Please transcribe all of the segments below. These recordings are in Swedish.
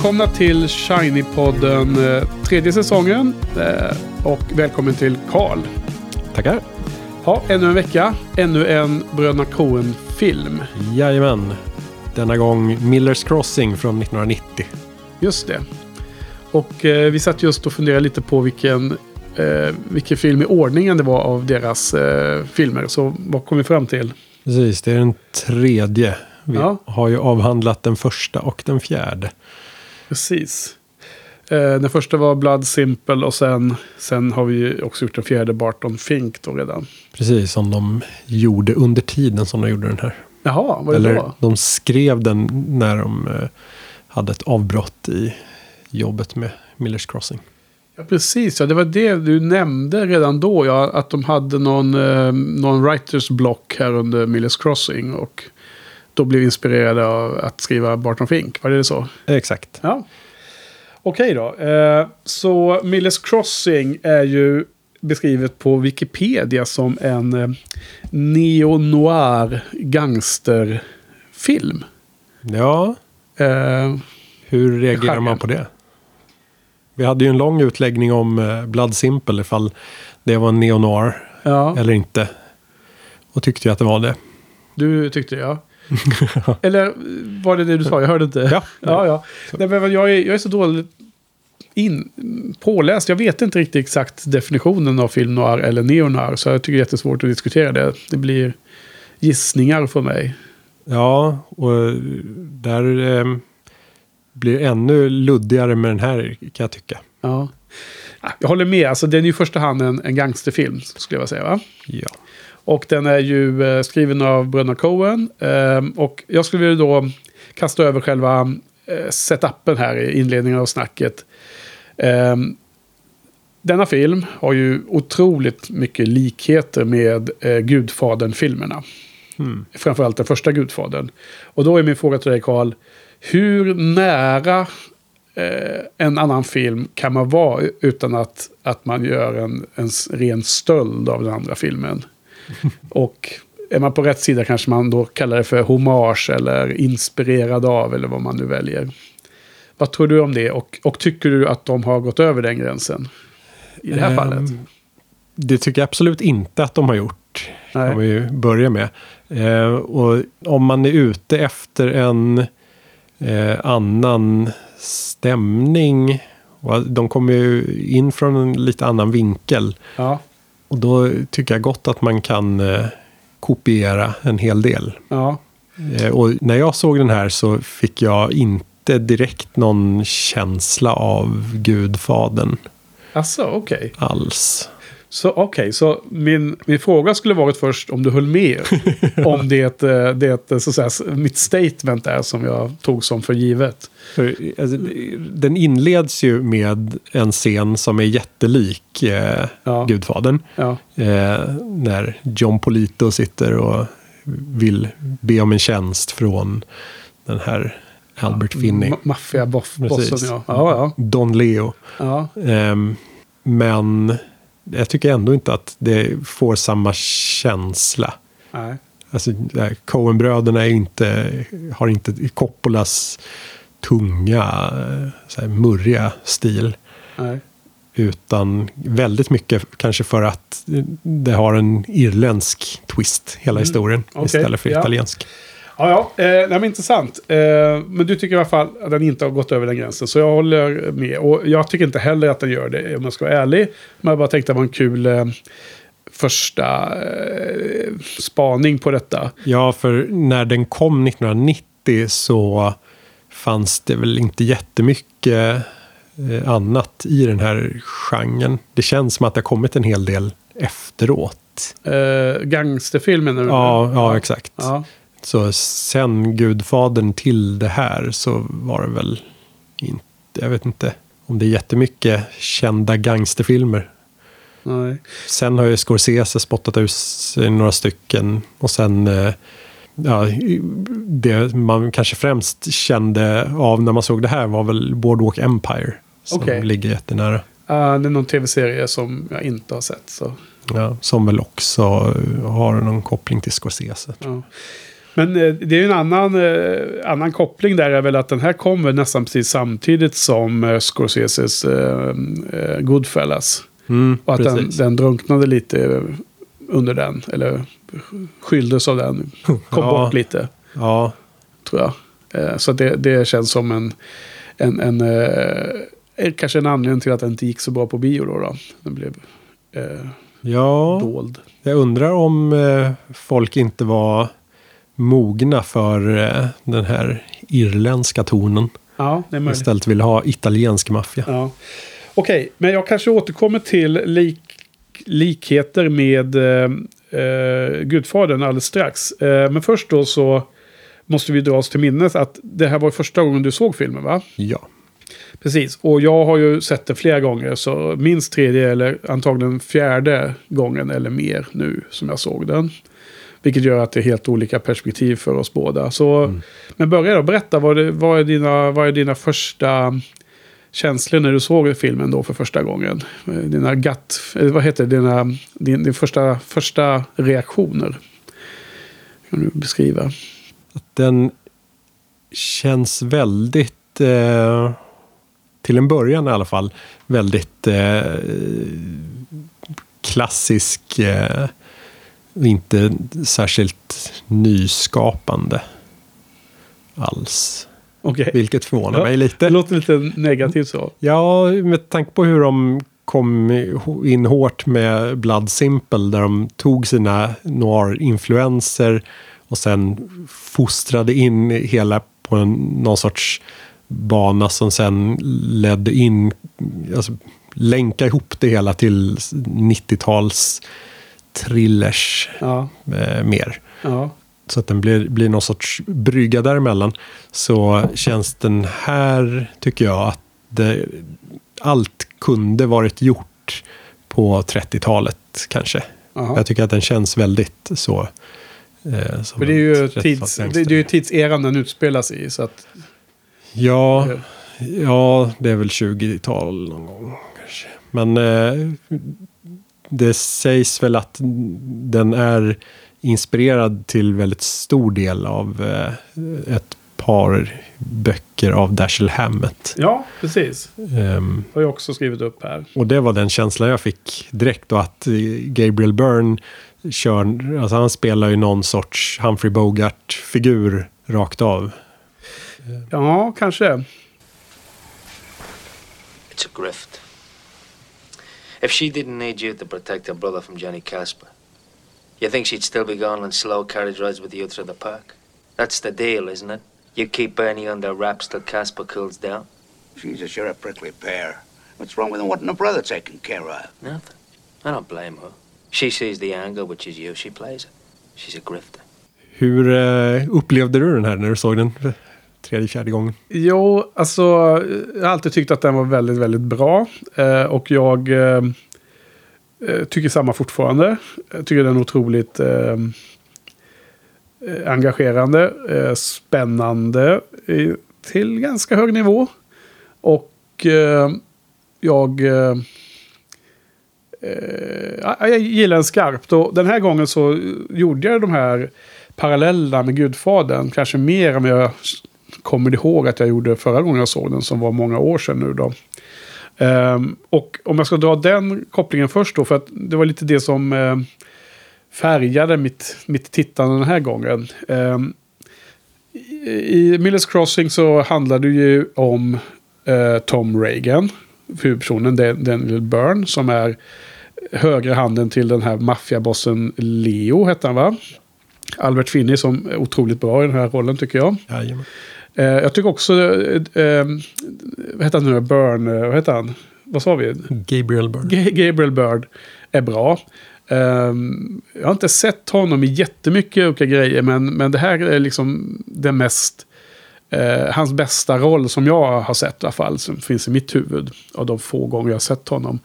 välkomna till Shiny-podden eh, tredje säsongen. Eh, och välkommen till Karl. Tackar. Ja, ännu en vecka. Ännu en Bröderna Coen-film. Jajamän. Denna gång Millers Crossing från 1990. Just det. Och eh, vi satt just och funderade lite på vilken, eh, vilken film i ordningen det var av deras eh, filmer. Så vad kom vi fram till? Precis, det är den tredje. Vi Ja. har ju avhandlat den första och den fjärde. Precis. Eh, den första var Blood Simple och sen, sen har vi också gjort den fjärde Barton Fink då redan. Precis, som de gjorde under tiden som de gjorde den här. Jaha, vad det Eller då? de skrev den när de eh, hade ett avbrott i jobbet med Millers Crossing. Ja, precis. Ja, det var det du nämnde redan då. Ja, att de hade någon, eh, någon writers block här under Millers Crossing. Och då blev inspirerade av att skriva Barton Fink. Var det så? Exakt. Ja. Okej då. Eh, så Millers Crossing är ju beskrivet på Wikipedia som en eh, neo-noir gangsterfilm. Ja, Eh, hur reagerar Genren. man på det? Vi hade ju en lång utläggning om Blood Simple ifall det var en neo-noir ja, eller inte. Och tyckte ju att det var det. du tyckte det, ja. Eller var det det du sa? Jag hörde inte. Ja. ja, ja. Nej, men jag, är, jag är så dåligt in, påläst. Jag vet inte riktigt exakt definitionen av film noir eller neo-noir. Så jag tycker det är jättesvårt att diskutera det. Det blir gissningar för mig. Ja, och där eh, blir det ännu luddigare med den här kan jag tycka. Ja. Ja, Jag håller med. Alltså, den är ju i första hand en, en gangsterfilm, skulle jag säga. Va? Ja. Och den är ju eh, skriven av bröderna Coen. Ehm, och jag skulle vilja då kasta över själva eh, setupen här i inledningen av snacket. Ehm, denna film har ju otroligt mycket likheter med eh, Gudfadern-filmerna. Mm. Framförallt den första Gudfadern. Och då är min fråga till dig Karl. Hur nära eh, en annan film kan man vara utan att, att man gör en, en ren stöld av den andra filmen? Och är man på rätt sida kanske man då kallar det för hommage eller inspirerad av eller vad man nu väljer. Vad tror du om det? Och, och tycker du att de har gått över den gränsen? I det här Ehm, fallet? Det tycker jag absolut inte att de har gjort. Nej. Kan vi ju börja med. Eh, och om man är ute efter en eh, annan stämning. Och de kommer ju in från en lite annan vinkel. Ja, Och då tycker jag gott att man kan eh, kopiera en hel del. ja, Eh, och när jag såg den här så fick jag inte direkt någon känsla av Gudfadern alltså okej. alls. Så okej, så min, min fråga skulle varit först om du höll med. om det, eh, det så att säga, mitt statement är som jag tog som för givet. För, alltså, den inleds ju med en scen som är jättelik eh, Ja. Gudfadern. Ja, Eh, när John Polito sitter och vill be om en tjänst från den här Albert Finney. Ma- Maffiabossen ja. Ja, ja. Don Leo. ja. Ehm, men jag tycker ändå inte att det får samma känsla. Nej. Alltså, Coen-bröderna inte, har inte Coppolas tunga, så här, murriga stil. Nej. Utan väldigt mycket kanske för att det har en irländsk twist, hela historien, okej, istället för ja. italiensk. Ja, ja. Eh, nej, intressant. Eh, men du tycker i alla fall att den inte har gått över den gränsen. Så jag håller med. Och jag tycker inte heller att den gör det, om jag ska vara ärlig. Men jag bara tänkte att det var en kul eh, första eh, spaning på detta. Ja, för när den kom 1990 så fanns det väl inte jättemycket eh, annat i den här genren. Det känns som att det har kommit en hel del efteråt. Eh, gangsterfilmen. Ja, ja exakt. Ja. Så sen Gudfadern till det här så var det väl inte, jag vet inte om det är jättemycket kända gangsterfilmer. Nej. Sen har ju Scorsese spottat ut sig några stycken och sen eh, ja, det man kanske främst kände av när man såg det här var väl Boardwalk Empire. Som Okej. ligger jättenära. Ah, det är någon tv-serie som jag inte har sett. Så. Ja, som väl också har någon koppling till Scorsese. Ja. Men eh, det är en annan, eh, annan koppling där är väl att den här kommer nästan precis samtidigt som eh, Scorseses Goodfellas. Mm, Och att den, den drunknade lite under den. Eller skylldes av den. Kom Ja. bort lite, Ja, tror jag. Så det, det känns som en... en, en kanske en anledning till att den inte gick så bra på bio då. då. Den blev eh, ja. dold. jag undrar om folk inte var mogna för eh, den här irländska tonen. Ja, det är möjligt. Istället vill ha italiensk maffia. Ja. Okej, men jag kanske återkommer till lik, likheter med eh, eh, Gudfadern alldeles strax. Eh, men först då så måste vi dra oss till minnes att det här var första gången du såg filmen va? Ja. Precis, och jag har ju sett den flera gånger så minst tredje eller antagligen fjärde gången eller mer nu som jag såg den. Vilket gör att det är helt olika perspektiv för oss båda. Så, Men börja då, berätta vad, det, vad, är dina, vad är dina första känslor när du såg filmen då för första gången? Eh, dina gut, eller vad heter det, dina, din, din första, första reaktioner? Kan du beskriva? Att den känns väldigt, eh, till en början i alla fall, väldigt eh, klassisk. Eh, och inte särskilt nyskapande alls. Okej, Vilket förvånar Ja, mig det lite. låter lite negativt så. Ja, med tanke på hur de kom in hårt med Blood Simple där de tog sina noir-influenser och sen fostrade in hela på en, någon sorts bana som sen ledde in, alltså länka ihop det hela till 90-tals thrillers Ja, eh, mer. ja. Så att den blir, blir någon sorts brygga däremellan. Så känns den här, tycker jag, att det, allt kunde varit gjort på 30-talet kanske. Aha. Jag tycker att den känns väldigt så. Eh, För det är ju, tids, det, 30-talsgangster. det är ju tidseran den utspelas i. Så att, Ja, eh, ja, det är väl 20-tal någon gång kanske. Men eh, det sägs väl att den är inspirerad till väldigt stor del av eh, ett par böcker av Dashiell Hammett. ja, precis. Ehm, har jag också skrivit upp här. och det var den känslan jag fick direkt då att Gabriel Byrne kör, alltså han spelar ju någon sorts Humphrey Bogart-figur rakt av. Ja, kanske. It's a grift. If she didn't need you to protect her brother from Johnny Casper, you think she'd still be going on slow carriage rides with you through the park? That's the deal, isn't it? You keep Bernie under wraps till Casper cools down? She's a sure a prickly pear. What's wrong with wanting a brother taken care of? Nothing. I don't blame her. She sees the angle, which is you. She plays it. She's a grifter. Hur eh, upplevde du den här när du såg den för tredje, fjärde gången? Jo, alltså jag har alltid tyckt att den var väldigt, väldigt bra. Eh, och jag eh, eh tycker samma fortfarande. Jag tycker den är otroligt eh, eh, engagerande, eh, spännande i, till ganska hög nivå. Och eh, jag... Eh, eh jag gillar den skarpt. Och den här gången så gjorde jag de här parallella med Gudfadern. Kanske mer än jag kommer ihåg att jag gjorde förra gången jag såg den. Som var många år sedan nu då. Um, och om jag ska dra den kopplingen först då. För att det var lite det som uh, färgade mitt, mitt tittande den här gången. Um, i, I Millers Crossing så handlade det ju om uh, Tom Reagan. Huvudpersonen, Daniel Byrne. Som är högra handen till den här maffiabossen Leo, hette han va? Albert Finney som är otroligt bra i den här rollen tycker jag. Jajamän. Eh, jag tycker också, eh, eh, vad heter han nu, eh, vad heter han? Vad sa vi? Gabriel Byrne. Ga- Gabriel Bird är bra. Ehm, jag har inte sett honom i jättemycket olika grejer, men, men det här är liksom den mest eh, hans bästa roll som jag har sett i alla fall, som finns i mitt huvud. Av de få gånger jag har sett honom.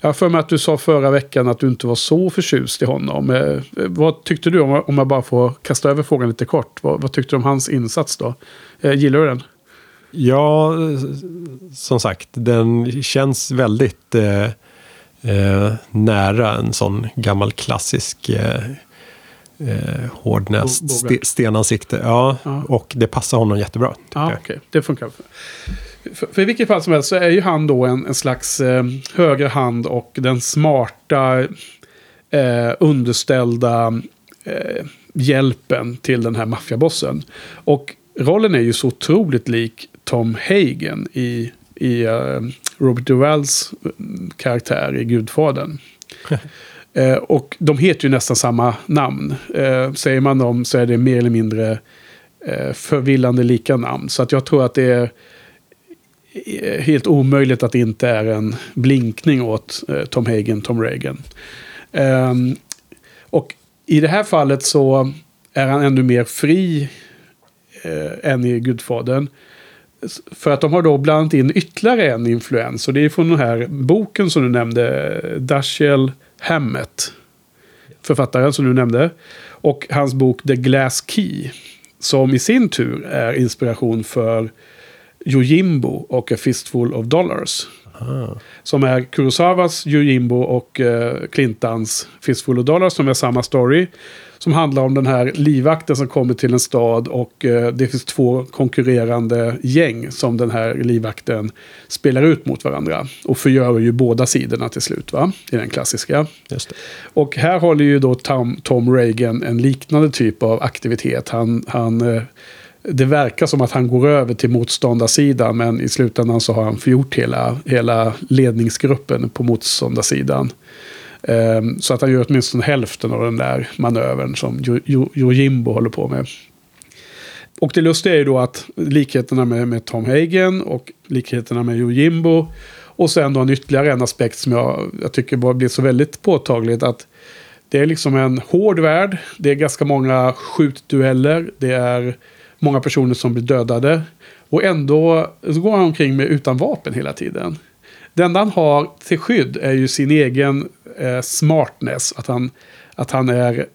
Jag har för mig att du sa förra veckan att du inte var så förtjust i honom. Eh, vad tyckte du, om jag, om jag bara får kasta över frågan lite kort, vad, vad tyckte du om hans insats då? Eh, gillar du den? Ja, som sagt, den känns väldigt eh, eh, nära en sån gammal klassisk eh, eh, hårdnäst, bågar. stenansikte. Ja, Ja. och det passar honom jättebra. Ja, okej. Det funkar. För, för i vilket fall som helst så är ju han då en, en slags eh, högre hand och den smarta eh, underställda eh, hjälpen till den här maffiabossen. Och rollen är ju så otroligt lik Tom Hagen i, i eh, Robert Duvalls mm, karaktär i Gudfadern. Eh, och de heter ju nästan samma namn. Eh, säger man dem så är det mer eller mindre eh, förvillande lika namn. Så att jag tror att det är eh, helt omöjligt att det inte är en blinkning åt eh, Tom Hagen, Tom Reagan. Ehm, och i det här fallet så är han ännu mer fri eh, än i Gudfadern. För att de har då blandat in ytterligare en influens. Och det är från den här boken som du nämnde, Dashiell Hammett. Författaren som du nämnde. Och hans bok The Glass Key. Som i sin tur är inspiration för Yojimbo och A Fistful of Dollars. Som är Kurosawas Yojimbo och uh, Clintans Fistful of Dollars som är samma story. Som handlar om den här livvakten som kommer till en stad och eh, det finns två konkurrerande gäng som den här livvakten spelar ut mot varandra. Och förgör ju båda sidorna till slut, va? I den klassiska. Och här håller ju då Tom, Tom Reagan en liknande typ av aktivitet. Han, han, eh, det verkar som att han går över till motståndarsidan men i slutändan så har han förgjort hela, hela ledningsgruppen på motståndarsidan. Ehm, så att han gör åtminstone hälften av den där manövern som Jojimbo håller på med. Och det lustiga är ju då att likheterna med, med Tom Hagen och likheterna med Jojimbo Och sen då en ytterligare en aspekt som jag, jag tycker bara blir så väldigt påtagligt. att Det är liksom en hård värld. Det är ganska många skjutdueller. Det är många personer som blir dödade. Och ändå så går han omkring med utan vapen hela tiden. Det enda han har till skydd är ju sin egen eh, smartness. Att han, att han är...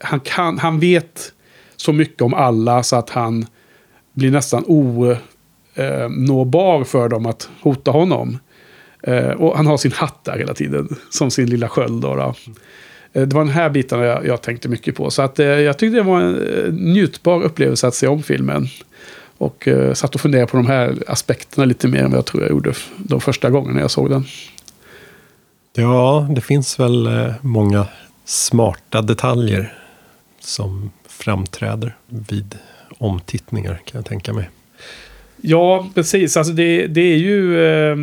Han, kan, han vet så mycket om alla så att han blir nästan onåbar eh, för dem att hota honom. Eh, och han har sin hatt där hela tiden, som sin lilla sköld. Då, då. Eh, det var den här biten jag, jag tänkte mycket på. Så att, eh, jag tyckte det var en eh, njutbar upplevelse att se om filmen. Och eh, satt och funderade på de här aspekterna lite mer än vad jag tror jag gjorde de första gångerna jag såg den. Ja, det finns väl eh, många smarta detaljer som framträder vid omtittningar kan jag tänka mig. Ja, precis. Alltså det, det är ju... Eh,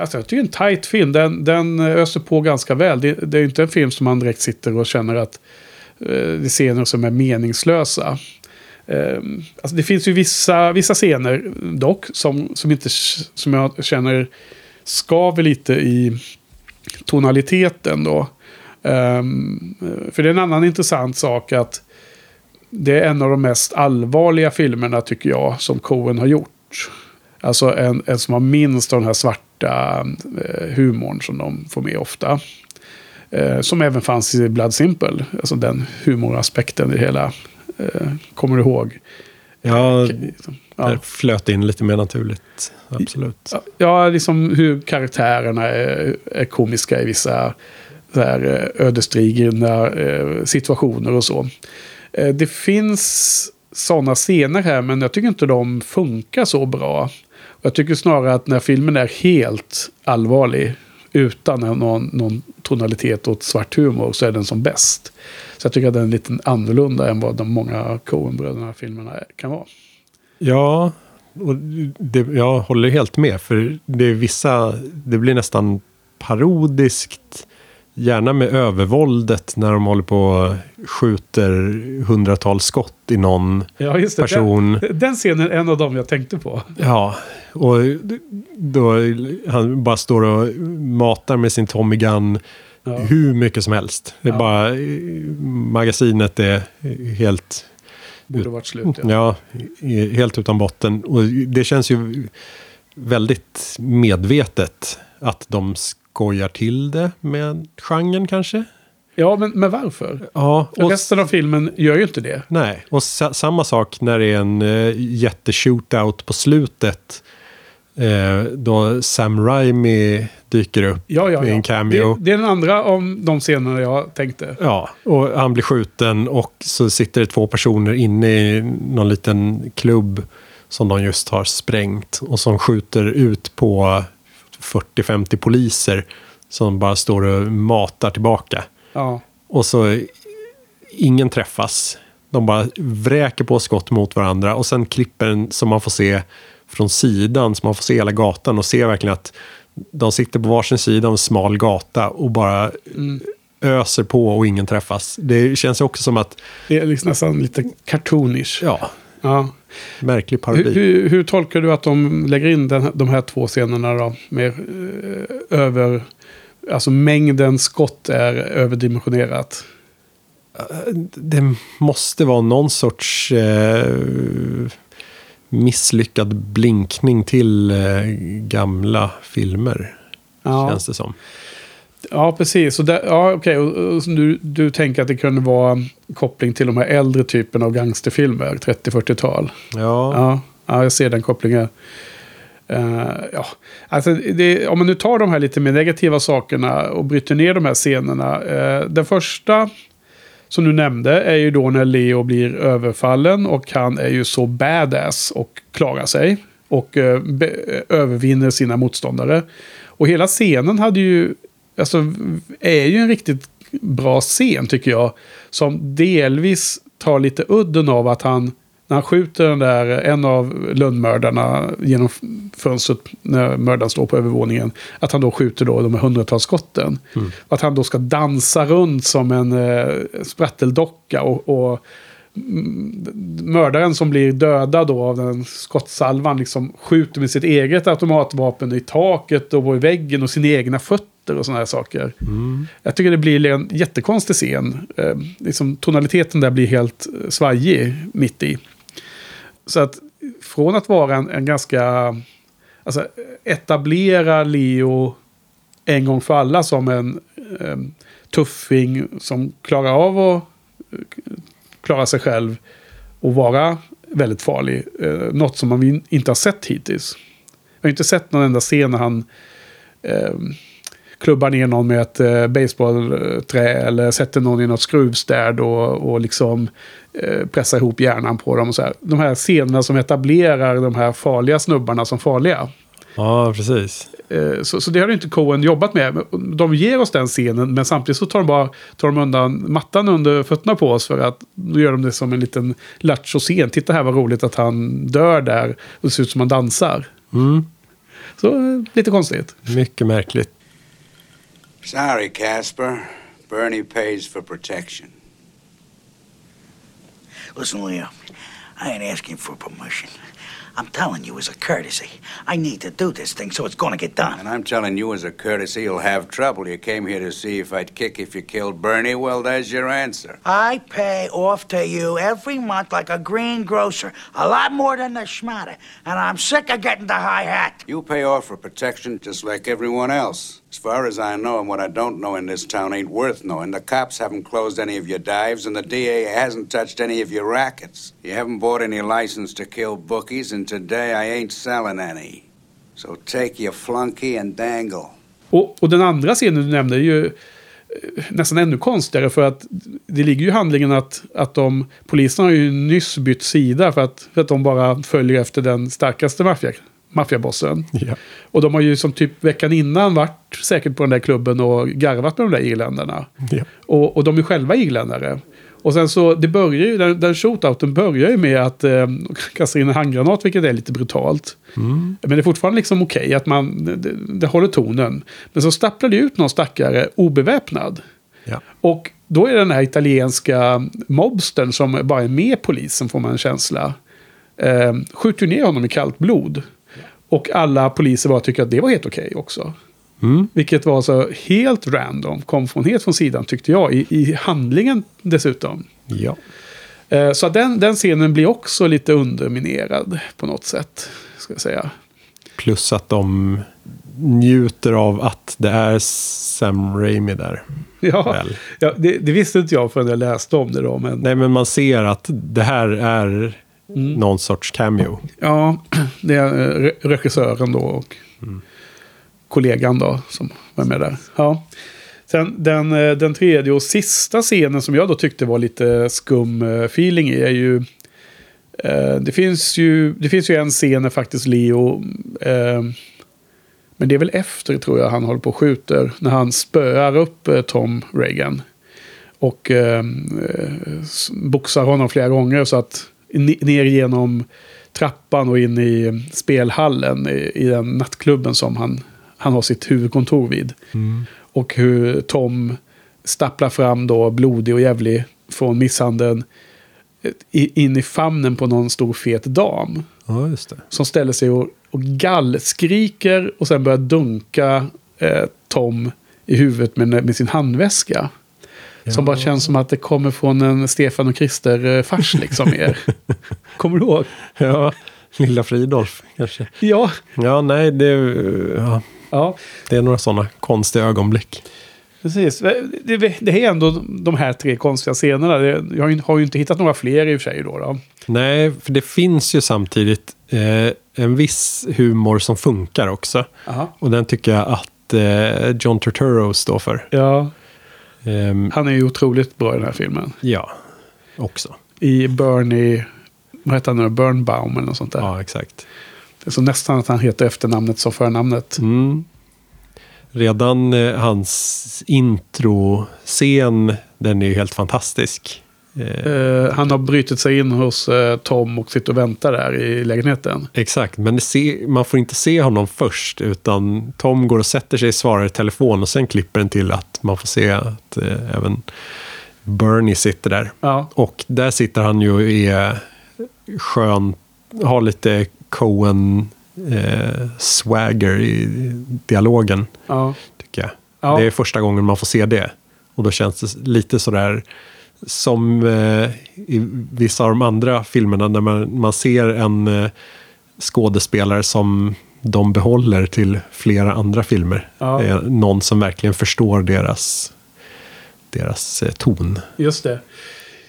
alltså jag tycker en tight film. Den, den öser på ganska väl. Det, det är ju inte en film som man direkt sitter och känner att eh, det är scener som är meningslösa. Eh, alltså det finns ju vissa, vissa scener dock som, som, inte, som jag känner skaver lite i tonaliteten då. Ehm, för det är en annan intressant sak att det är en av de mest allvarliga filmerna tycker jag som Coen har gjort. Alltså en, en som har minst av den här svarta eh, humorn som de får med ofta. Eh, som även fanns i Blood Simple. Alltså den humoraspekten i det hela. Eh, kommer du ihåg? Ja, Ja. där flöt in lite mer naturligt. Absolut. Ja, liksom hur karaktärerna är, är komiska i vissa så här, eh, ödesdigra eh, situationer och så. Eh, det finns sådana scener här, men jag tycker inte de funkar så bra. Och jag tycker snarare att när filmen är helt allvarlig, utan någon, någon tonalitet åt svart humor, så är den som bäst. Så jag tycker att den är lite annorlunda än vad de många Coen-bröderna-filmerna kan vara. Ja, och det, jag håller helt med. För det är vissa, det blir nästan parodiskt. Gärna med övervåldet när de håller på och skjuter hundratals skott i någon Ja, just det. person. Den, den scenen är en av dem jag tänkte på. Ja, och då han bara står och matar med sin Tommy Gun Ja. hur mycket som helst. Det är Ja. bara, magasinet är helt Borde varit slut. Ja. Ja, helt utan botten. Och det känns ju väldigt medvetet att de skojar till det med genren kanske. ja, men, men varför? Ja, och, Resten av filmen gör ju inte det. nej, och sa, samma sak när det är en uh, jätteshootout på slutet. Eh, då Sam Raimi dyker upp Ja, ja, i ja. en cameo. Det, det är den andra av de scenerna jag tänkte. Ja, och han blir skjuten och så sitter det två personer inne i någon liten klubb som de just har sprängt och som skjuter ut på 40-50 poliser som bara står och matar tillbaka. Ja. Och så ingen träffas. De bara vräker på skott mot varandra och sen klipper den som man får se från sidan, så man får se hela gatan och se verkligen att de sitter på varsin sida av en smal gata och bara öser på och ingen träffas. Det känns också som att, Det är liksom nästan lite cartoonish. ja, Ja. märklig Hur, parodi. hur, hur tolkar du att de lägger in den, de här två scenerna då? Med, eh, över, alltså mängden skott är överdimensionerat. Det måste vara någon sorts eh, misslyckad blinkning till eh, gamla filmer. Ja, Känns det som. ja precis. Så där, ja, okej. Och, och, du, du tänker att det kunde vara koppling till de här äldre typen av gangsterfilmer, 30-40-tal? Ja, Ja, ja, jag ser den kopplingen. Eh, ja. alltså det, om man nu tar de här lite mer negativa sakerna och bryter ner de här scenerna. Uh, den första som du nämnde är ju då när Leo blir överfallen och han är ju så badass och klarar sig. Och eh, övervinner sina motståndare. Och hela scenen hade ju, alltså är ju en riktigt bra scen tycker jag. Som delvis tar lite udden av att han, när han skjuter den där, en av lönnmördarna genom fönstret när mördaren står på övervåningen. Att han då skjuter då de här hundratals skotten. Att han då ska dansa runt som en eh, spratteldocka och, och mm, mördaren som blir dödad då av den skottsalvan liksom skjuter med sitt eget automatvapen i taket och i väggen och sina egna fötter och sådana här saker. Jag tycker det blir en jättekonstig scen. Eh, liksom, tonaliteten där blir helt eh, svajig mitt i. Så att från att vara en, en ganska... Alltså etablera Leo en gång för alla som en um, tuffing som klarar av att uh, klara sig själv och vara väldigt farlig. Uh, något som man inte har sett hittills. Jag har inte sett någon enda scen när han eh, klubbar ner någon med ett eh, baseballträ eller sätter någon i något skruvstäd och, och liksom eh, pressar ihop hjärnan på dem. Och så här. De här scenerna som etablerar de här farliga snubbarna som farliga. ja precis. Eh, Så, så det har inte Coen jobbat med. De ger oss den scenen, men samtidigt så tar de bara tar de undan mattan under fötterna på oss. För att då gör de det som en liten lattjo-scen. Titta här vad roligt att han dör där och det ser ut som han dansar. Mm. Så eh, lite konstigt. Mycket märkligt. Sorry, Casper. Bernie pays for protection. Listen, Leo, I ain't asking for permission. I'm telling you as a courtesy. I need to do this thing, so it's gonna get done. And I'm telling you as a courtesy, you'll have trouble. You came here to see if I'd kick if you killed Bernie. Well, there's your answer. I pay off to you every month like a greengrocer, a lot more than the schmatter, and I'm sick of getting the high hat. You pay off for protection just like everyone else. As far as I know, and what I don't know in this town ain't worth knowing, the cops haven't closed any of your dives, and the DA hasn't touched any of your rackets. You haven't bought any license to kill bookies, and today I ain't selling any. So take your flunky and dangle. Och, och den andra scenen du nämnde är ju eh, nästan ännu konstigare för att det ligger ju i handlingen att, att de, polisen har ju nyss bytt sida för att, för att de bara följer efter den starkaste maffian maffiabossen. Ja. Och de har ju som typ veckan innan varit säkert på den där klubben och garvat med de där irländarna. Ja. Och, och de är själva irländare. Och sen så, det börjar ju, den, den shootouten börjar ju med att eh, kasta in en handgranat, vilket är lite brutalt. Men det är fortfarande liksom okej att man, det, det håller tonen. Men så stapplar det ut någon stackare obeväpnad. Ja. Och då är det den här italienska mobstern som bara är med polisen, får man en känsla. Eh, skjuter ner honom i kallt blod. Och alla poliser bara tycker att det var helt okej också. Mm. Vilket var så helt random, kom från helt från sidan tyckte jag, i, i handlingen dessutom. ja. Eh, så den, den scenen blir också lite underminerad på något sätt, ska jag säga. Plus att de njuter av att det är Sam Raimi där. Ja, ja det, det visste inte jag förrän jag läste om det då, men Nej, men man ser att det här är någon sorts cameo. Ja, det är eh, re- regissören då och kollegan då som var med där. Ja. Sen den, eh, den tredje och sista scenen som jag då tyckte var lite skum eh, feeling i är ju... Eh, det, finns ju det finns ju en scen när faktiskt Leo... Eh, men det är väl efter tror jag han håller på och skjuter. När han spöar upp eh, Tom Reagan. Och eh, boxar honom flera gånger så att ner genom trappan och in i spelhallen i, i den nattklubben som han, han har sitt huvudkontor vid. Och hur Tom stapplar fram då blodig och jävlig från misshandeln in i famnen på någon stor fet dam. Ja. Som ställer sig och, och gallskriker och sen börjar dunka eh, Tom i huvudet med, med sin handväska. Som bara känns som att det kommer från en Stefan och Krister-fars liksom mer. Kommer du ihåg? Ja, lilla Fridolf kanske. Ja. Ja, nej, det, ja, Ja, det är några sådana konstiga ögonblick. precis. Det, är ändå de här tre konstiga scenerna. Jag har ju, har ju inte hittat några fler i och för sig då. då. Nej, för det finns ju samtidigt eh, en viss humor som funkar också. Aha. Och den tycker jag att eh, John Turturro står för. Ja, Ehm, han är ju otroligt bra i den här filmen. ja, också. I Bernie, vad heter han nu? Burnbaum eller något sånt där. Ja, exakt. Det är så nästan att han heter efternamnet som förnamnet. Mm. Redan eh, hans introscen, den är ju helt fantastisk. Eh, han har brutit sig in hos eh, Tom och sitter och väntar där i lägenheten. Exakt, men se, man får inte se honom först. Utan Tom går och sätter sig, svarar i telefon och sen klipper den till att man får se att eh, även Bernie sitter där. Ja, Och där sitter han ju och är skön, har lite Coen eh, swagger i dialogen, ja, tycker jag. Ja. Det är första gången man får se det. Och då känns det lite sådär som eh, i vissa av de andra filmerna när man, man ser en eh, skådespelare som de behåller till flera andra filmer. Ja. Eh, någon som verkligen förstår deras, deras eh, ton. just det.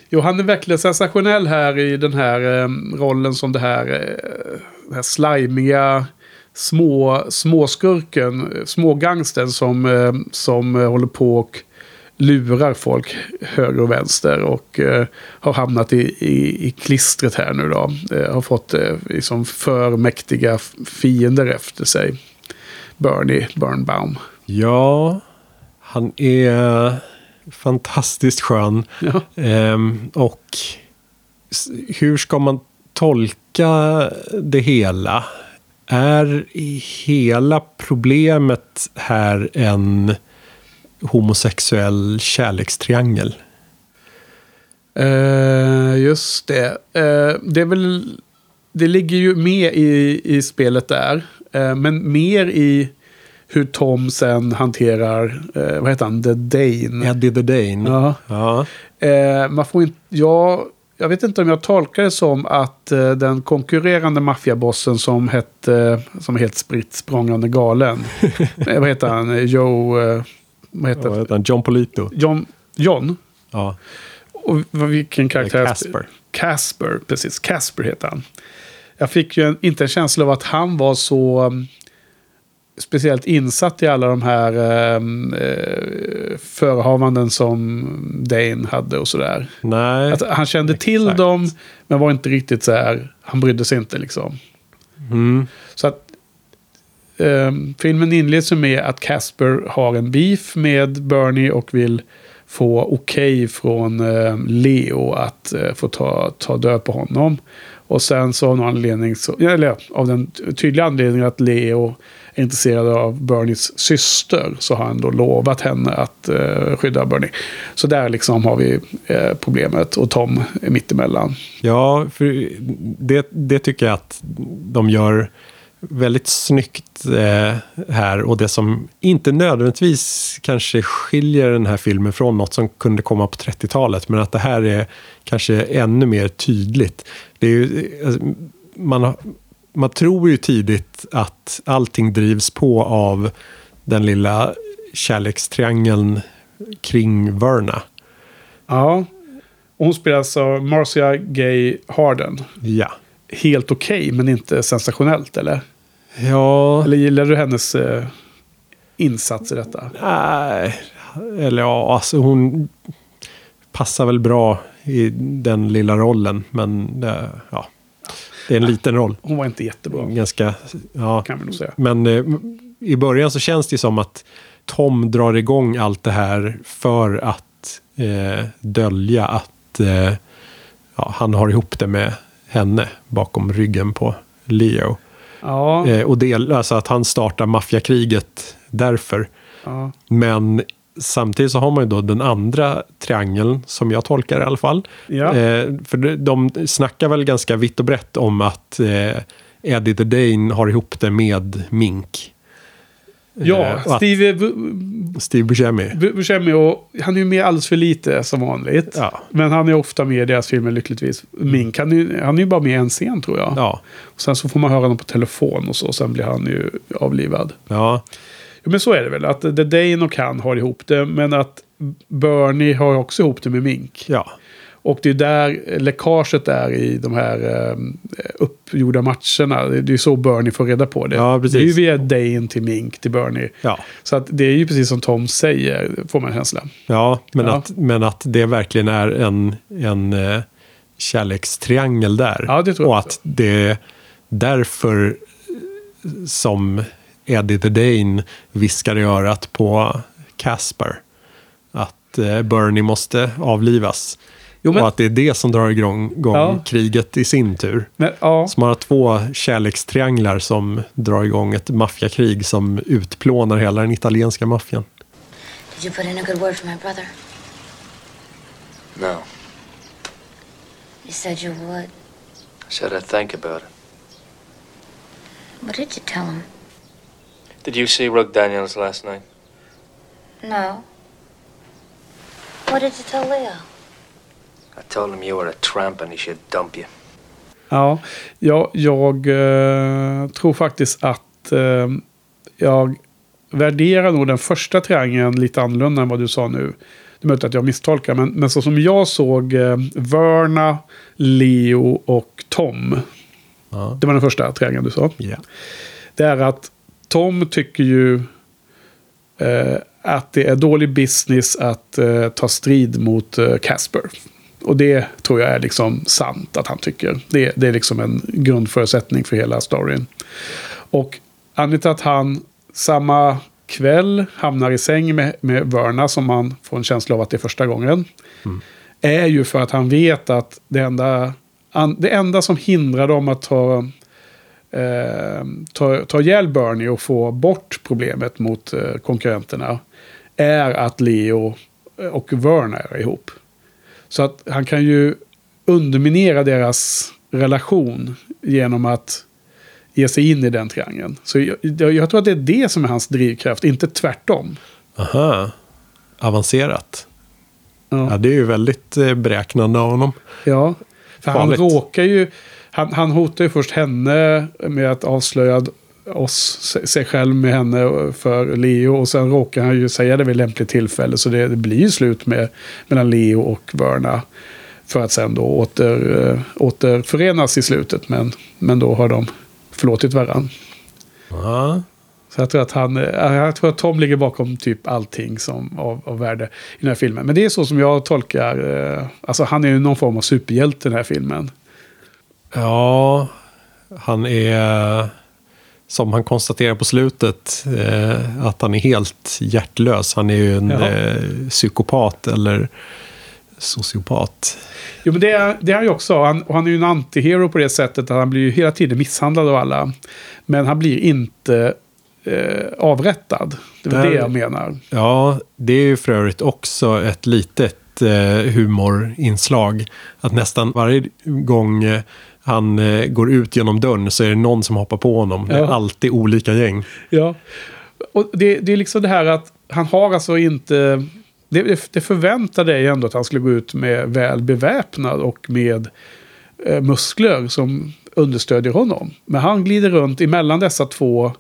Jo, han är verkligen sensationell här i den här eh, rollen som det här, eh, här slimiga små, småskurken, eh, smågangsten som, som håller på och lurar folk höger och vänster och eh, har hamnat i, i, i klistret här nu då. Eh, har fått eh, liksom för mäktiga fiender efter sig. Bernie Burnbaum. Ja, han är fantastiskt skön. Ja. Ehm, och hur ska man tolka det hela? Är hela problemet här en homosexuell kärlekstriangel? Eh, just det. Eh, det är väl... Det ligger ju med i, i spelet där. Eh, men mer i hur Tom sen hanterar, vad heter han, The Dane. Eddie the Dane? Ja. Eh, man får inte... Jag, jag vet inte om jag tolkar det som att den konkurrerande maffiabossen som hette, som är helt spritt språngande galen. vad heter han? Joe... Vad heter Vad heter han? John Polito? John? John? Ja. Och vilken karaktär? Casper. Casper, precis. Casper heter han. Jag fick ju en, inte en känsla av att han var så um, speciellt insatt i alla de här um, eh, förehavanden som Dane hade och sådär. Nej. Att han kände till Exakt. dem, men var inte riktigt så här, han brydde sig inte liksom. Mm. Så att ehm, filmen inleds ju med att Casper har en beef med Bernie och vill få okej från ehm, Leo att eh, få ta, ta död på honom. Och sen så av någon anledning, så, eller av den tydliga anledningen att Leo är intresserad av Bernies syster så har han då lovat henne att eh, skydda Bernie. Så där liksom har vi eh, problemet och Tom är mittemellan. Ja, för det, det tycker jag att de gör väldigt snyggt eh, här. Och det som inte nödvändigtvis kanske skiljer den här filmen från något som kunde komma på 30-talet. Men att det här är kanske ännu mer tydligt. Det är ju, alltså, man, man tror ju tidigt att allting drivs på av den lilla kärlekstriangeln kring Verna. Ja, hon spelas av Marcia Gay Harden. Ja. Helt okej, men inte sensationellt, eller? Ja, Eller gillar du hennes eh, insats i detta? nej. Eller ja, alltså hon passar väl bra i den lilla rollen. Men eh, ja, det är en liten roll. Hon var inte jättebra, Ganska, ja. kan vi nog säga. Men eh, i början så känns det som att Tom drar igång allt det här för att eh, dölja att eh, ja, han har ihop det med henne bakom ryggen på Leo. Ja, Eh, och det, alltså att han startar maffiakriget därför. ja. Men samtidigt så har man ju då den andra triangeln, som jag tolkar i alla fall. Ja. Eh, för de, de snackar väl ganska vitt och brett om att eh, Eddie the Dane har ihop det med Mink. Ja Eh, och Steve Bu- Steve Buscemi. Bu- Buscemi, och han är ju med alldeles för lite som vanligt. Ja. Men han är ofta med i deras filmer lyckligtvis. Mink, han är, han är ju bara med i en scen tror jag. Ja, Och sen så får man höra honom på telefon och så. Sen blir han ju avlivad. ja, Ja, men så är det väl. Att The Dane och han har ihop det. Men att Bernie har också ihop det med Mink. ja. Och det är där läckaget är i de här eh, uppgjorda matcherna. Det är så Bernie får reda på det. Ja. Det är ju via Dane till Mink till Bernie. ja. Så att det är ju precis som Tom säger, får man känslan. Ja, men, Ja. Att, men att det verkligen är en, en eh, kärlekstriangel där. Ja, det tror jag Och att det är därför som Eddie the Dane viskar i örat på Casper. Att eh, Bernie måste avlivas. Jo, men- Och att det är det som drar igång Ja. kriget i sin tur. Men, ja, Så man har två kärlekstrianglar som drar igång ett maffiakrig som utplånar hela den italienska maffian. Did you put in a good word for my brother? No. You said you would. I said I'd think about it. What did you tell him? Did you see Rug Daniels last night? No. What did you tell Leo? I told him you were a tramp and he should dump you. ja, ja jag eh, tror faktiskt att eh, jag värderar nog den första triangeln lite annorlunda än vad du sa nu. Det är möjligt att jag misstolkar, men, men så som jag såg eh, Verna, Leo och Tom. Ja. Det var den första triangeln du sa. Ja. Det är att Tom tycker ju eh, att det är dålig business att eh, ta strid mot eh, Casper. Och det tror jag är liksom sant att han tycker. Det, det är liksom en grundförutsättning för hela storyn. Och anledningen till att han samma kväll hamnar i säng med, med Verna, som man får en känsla av att det är första gången, är ju för att han vet att det enda, det enda som hindrar dem att ta eh, ta, ta ihjäl Bernie och få bort problemet mot eh, konkurrenterna är att Leo och Verna är ihop. Så att han kan ju underminera deras relation genom att ge sig in i den triangeln. Så jag, jag, jag tror att det är det som är hans drivkraft, inte tvärtom. Aha. Avancerat. Ja. Ja, det är ju väldigt eh, beräknande av honom. Ja, för han Farligt. råkar ju... Han, han hotar ju först henne med att avslöja oss, sig själv med henne för Leo. Och sen råkar han ju säga det vid lämpligt tillfälle. Så det, det blir ju slut med, mellan Leo och Verna. För att sen då åter, äh, återförenas i slutet. Men, men då har de förlåtit varandra. Ja. Så jag tror att han, eh, jag tror att Tom ligger bakom typ allting som av, av värde i den här filmen. Men det är så som jag tolkar, eh, alltså han är ju någon form av superhjälte i den här filmen. ja, han är, som han konstaterar på slutet, eh, att han är helt hjärtlös. Han är ju en eh, psykopat eller sociopat. Jo men det är, det är han ju också. Han, och han är ju en antihero på det sättet att han blir ju hela tiden misshandlad av alla. Men han blir inte eh, avrättad. Det är Där- det jag menar. Ja, det är ju för övrigt också ett litet eh, humorinslag. Att nästan varje gång eh, han eh, går ut genom dörren så är det någon som hoppar på honom. Det är Ja. alltid olika gäng. Ja. Och det, det är liksom det här att han har alltså inte... Det, det- förväntar dig ändå att han skulle gå ut med väl beväpnad och med eh, muskler som understödjer honom. Men han glider runt emellan dessa två,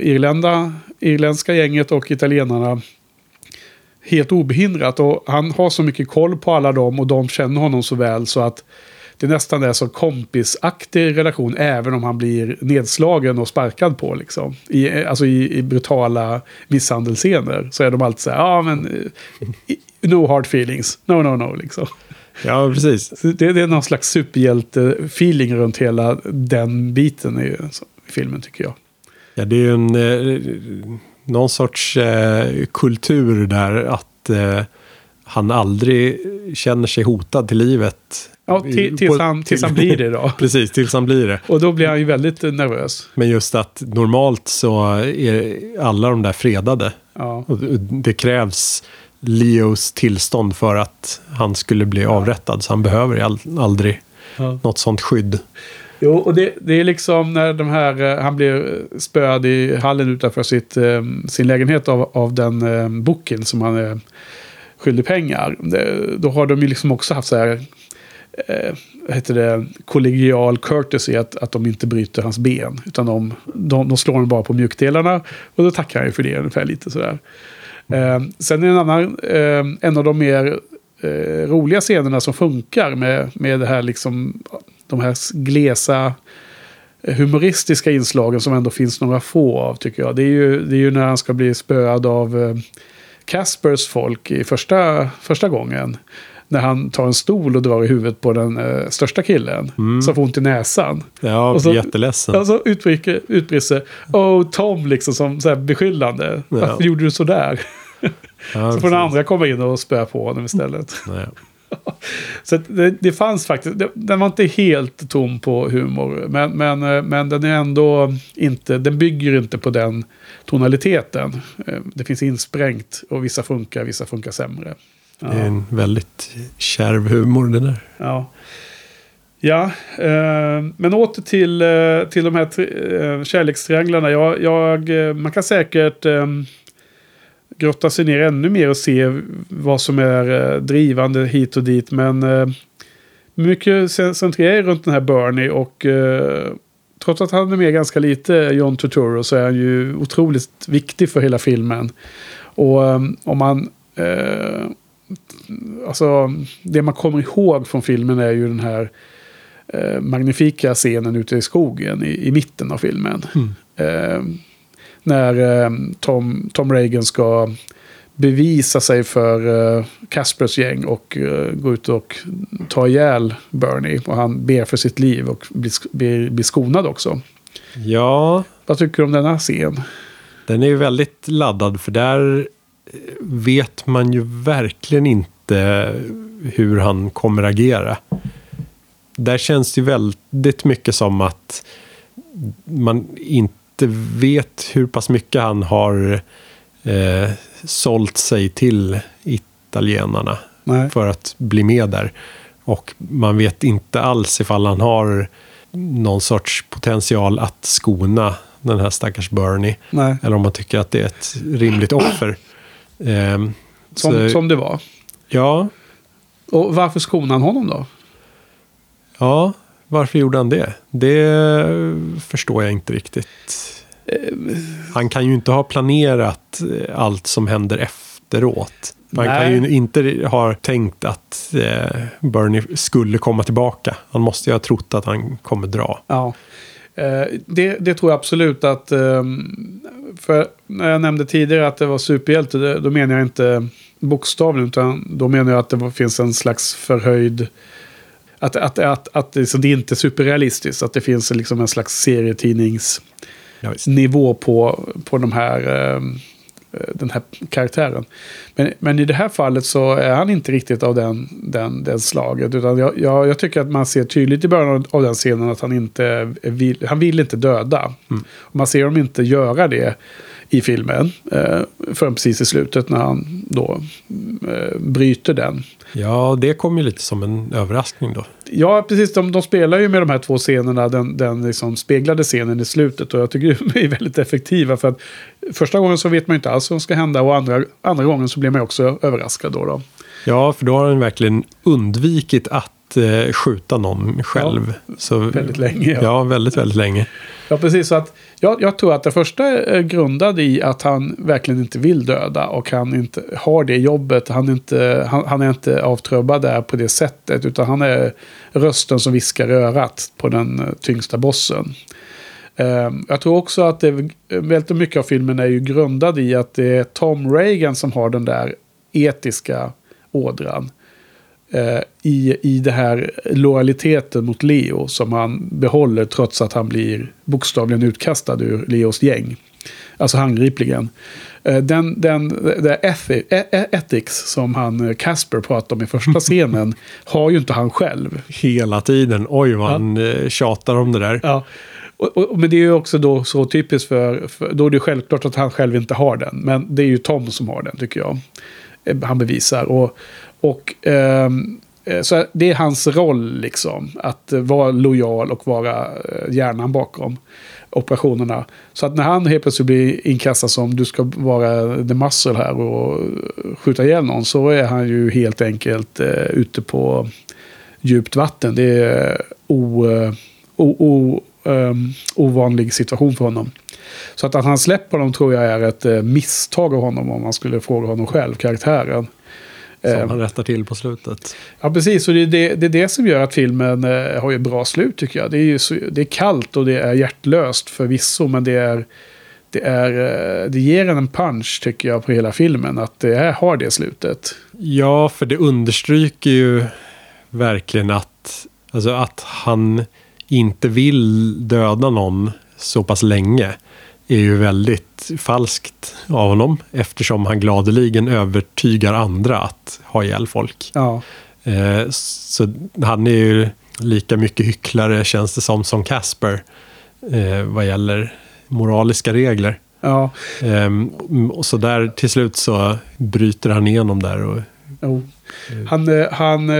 Irlanda, irländska gänget och italienarna. helt obehindrat. Och han har så mycket koll på alla dem och de känner honom så väl så att det nästan är så kompisaktig relation även om han blir nedslagen och sparkad på. Liksom. I, alltså i, i brutala misshandelsscener så är de alltid så här, ja men eh, no hard feelings, no no no liksom. Ja, precis. Det, det är någon slags superhjälte-feeling runt hela den biten i, i filmen tycker jag. Ja, det är ju en, eh, någon sorts eh, kultur där att eh, han aldrig känner sig hotad till livet. Ja, till, tills, han, tills han blir det då. Precis, tills han blir det. Och då blir han ju väldigt eh, nervös. Men just att normalt så är alla de där fredade. Ja. Det krävs Leos tillstånd för att han skulle bli avrättad. Så han behöver aldrig Ja. något sånt skydd. Jo, och det, det är liksom när de här, eh, han blir spöad i hallen utanför sitt, eh, sin lägenhet av, av den boken som han är skyldig pengar. Då har de ju liksom också haft så här, eh, heter det, kollegial courtesy att, att de inte bryter hans ben. Utan de, de, de slår honom bara på mjukdelarna och då tackar han ju för det ungefär lite sådär. Eh, sen är det en annan, eh, en av de mer eh, roliga scenerna som funkar med, med det här liksom, de här glesa eh, humoristiska inslagen som ändå finns några få av tycker jag. Det är ju, det är ju när han ska bli spöad av eh, Caspers folk i första, första gången. När han tar en stol och drar i huvudet på den eh, största killen. Som får ont i näsan. Ja, Och så- jätteledsen. Och så utbrister, Oh Tom liksom som så här beskyllande. Ja. Varför gjorde du så där? ja, Så får den andra komma in och spöa på honom istället. Nej. Så det, det fanns faktiskt, det, den var inte helt tom på humor. Men, men, eh, men den är ändå inte, den bygger inte på den tonaliteten. Eh, Det finns insprängt och vissa funkar, vissa funkar sämre. Det är en väldigt kärv humor det där. Ja. Ja, eh, men åter till, eh, till de här tri- eh, kärlekstrianglarna. Jag, jag, eh, man kan säkert eh, grotta sig ner ännu mer och se vad som är eh, drivande hit och dit. Men eh, mycket centrerar centrerar runt den här Bernie och eh, trots att han är med ganska lite, John Turturro, så är han ju otroligt viktig för hela filmen. Och eh, om man... Eh, alltså, det man kommer ihåg från filmen är ju den här eh, magnifika scenen ute i skogen i, i mitten av filmen. Eh, när eh, Tom, Tom Reagan ska bevisa sig för eh, Caspers gäng och eh, gå ut och ta ihjäl Bernie. Och han ber för sitt liv och blir, blir, blir skonad också. Ja, Vad tycker du om denna scen? den är ju väldigt laddad för där vet man ju verkligen inte hur han kommer agera. Där känns det ju väldigt mycket som att man inte vet hur pass mycket han har eh, sålt sig till italienarna Nej. för att bli med där. Och man vet inte alls ifall han har någon sorts potential att skona den här stackars Bernie. Nej. Eller om man tycker att det är ett rimligt offer. Ehm, Som, så, som det var. Ja, Och varför skonade han honom då? ja, varför gjorde han det? Det förstår jag inte riktigt. Han kan ju inte ha planerat eh, allt som händer efteråt. Man kan Nej. ju inte ha tänkt att eh, Bernie skulle komma tillbaka. Han måste ju ha trott att han kommer dra. Ja. Eh, Det, det tror jag absolut att... ehm, För när jag nämnde tidigare att det var superhjälte, då menar jag inte bokstavligen, utan då menar jag att det finns en slags förhöjd... Att, att, att, att det, så det är inte superrealistiskt, att det finns liksom en slags serietidningsnivå på, på de här, ehm, eh, den här karaktären. Men, men i det här fallet så är han inte riktigt av den, den, den slaget. Utan jag, jag, jag tycker att man ser tydligt i början av- den scenen att han inte vill, han vill inte döda. Och man ser dem inte göra det i filmen. Eh, förrän precis i slutet när han då eh, bryter den. Ja, det kom ju lite som en överraskning då. Ja, precis. De, de spelar ju med de här två scenerna. Den, den liksom speglade scenen i slutet. Och jag tycker de är väldigt effektiva. För att första gången så vet man inte alls vad som ska hända. Och andra, andra gången så blir man också överraskad då. då. Ja, för då har han verkligen undvikit att eh, skjuta någon själv. Så, väldigt länge, ja. Ja. väldigt, väldigt länge. Ja, precis. Så att jag, jag tror att det första är grundad i att han verkligen inte vill döda och han inte har det jobbet. Han är inte, han, han är inte avtrubbad där på det sättet, utan han är rösten som viskar i örat på den eh, tyngsta bossen. Ehm, Jag tror också att det, väldigt mycket av filmen är ju grundad i att det är Tom Reagan som har den där etiska ådran. eh, I, I det här lojaliteten mot Leo som han behåller trots att han blir bokstavligen utkastad ur Leos gäng. Alltså handgripligen. Eh, Den, den, ethi, e- e- ethics som han eh, Casper pratar om i första scenen har ju inte han själv. Hela tiden. Oj, vad han eh, tjatar om det där. Ja. Och, och, men det är ju också då så typiskt för, för... Då är det självklart att han själv inte har den. Men det är ju Tom som har den, tycker jag. Eh, han bevisar. Och, och ehm, eh, så det är hans roll, liksom. Att vara lojal och vara eh, hjärnan bakom operationerna. Så att när han helt plötsligt blir inkastad som du ska vara the muscle här och eh, skjuta ihjäl någon så är han ju helt enkelt eh, ute på djupt vatten. Det är o, o, o, ehm, ovanlig situation för honom. Så att, att han släpper honom tror jag är ett eh, misstag av honom om man skulle fråga honom själv, karaktären. Som Eh, han rättar till på slutet. Ja, precis. Och det är det, det är det som gör att filmen eh, har ju bra slut, tycker jag. Det är, så, det är kallt och det är hjärtlöst förvisso, men det är... Det, är, eh, det ger en en punch, tycker jag, på hela filmen. Att det är, har det slutet. Ja, för det understryker ju verkligen att, alltså att han inte vill döda någon så pass länge är ju väldigt falskt av honom eftersom han gladeligen övertygar andra att ha ihjäl folk. Ja, Eh, så han är ju lika mycket hycklare känns det som som Casper eh, vad gäller moraliska regler. ja. Ehm, och så där till slut så bryter han igenom där och Jo. Han, eh, han,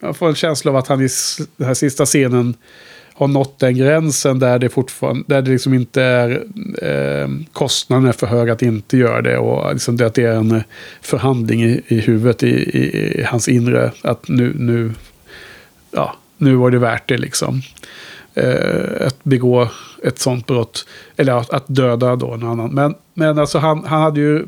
jag får en känsla av att han i den här sista scenen har nått den gränsen där det fortfarande, där det liksom inte är eh, kostnaden är för hög att inte göra det och liksom det att det är en eh, förhandling i, i huvudet i, i, i hans inre att nu, nu, ja, nu var det värt det liksom. Eh, att begå ett sånt brott, eller att, att döda då en annan. Men, men alltså han, han hade ju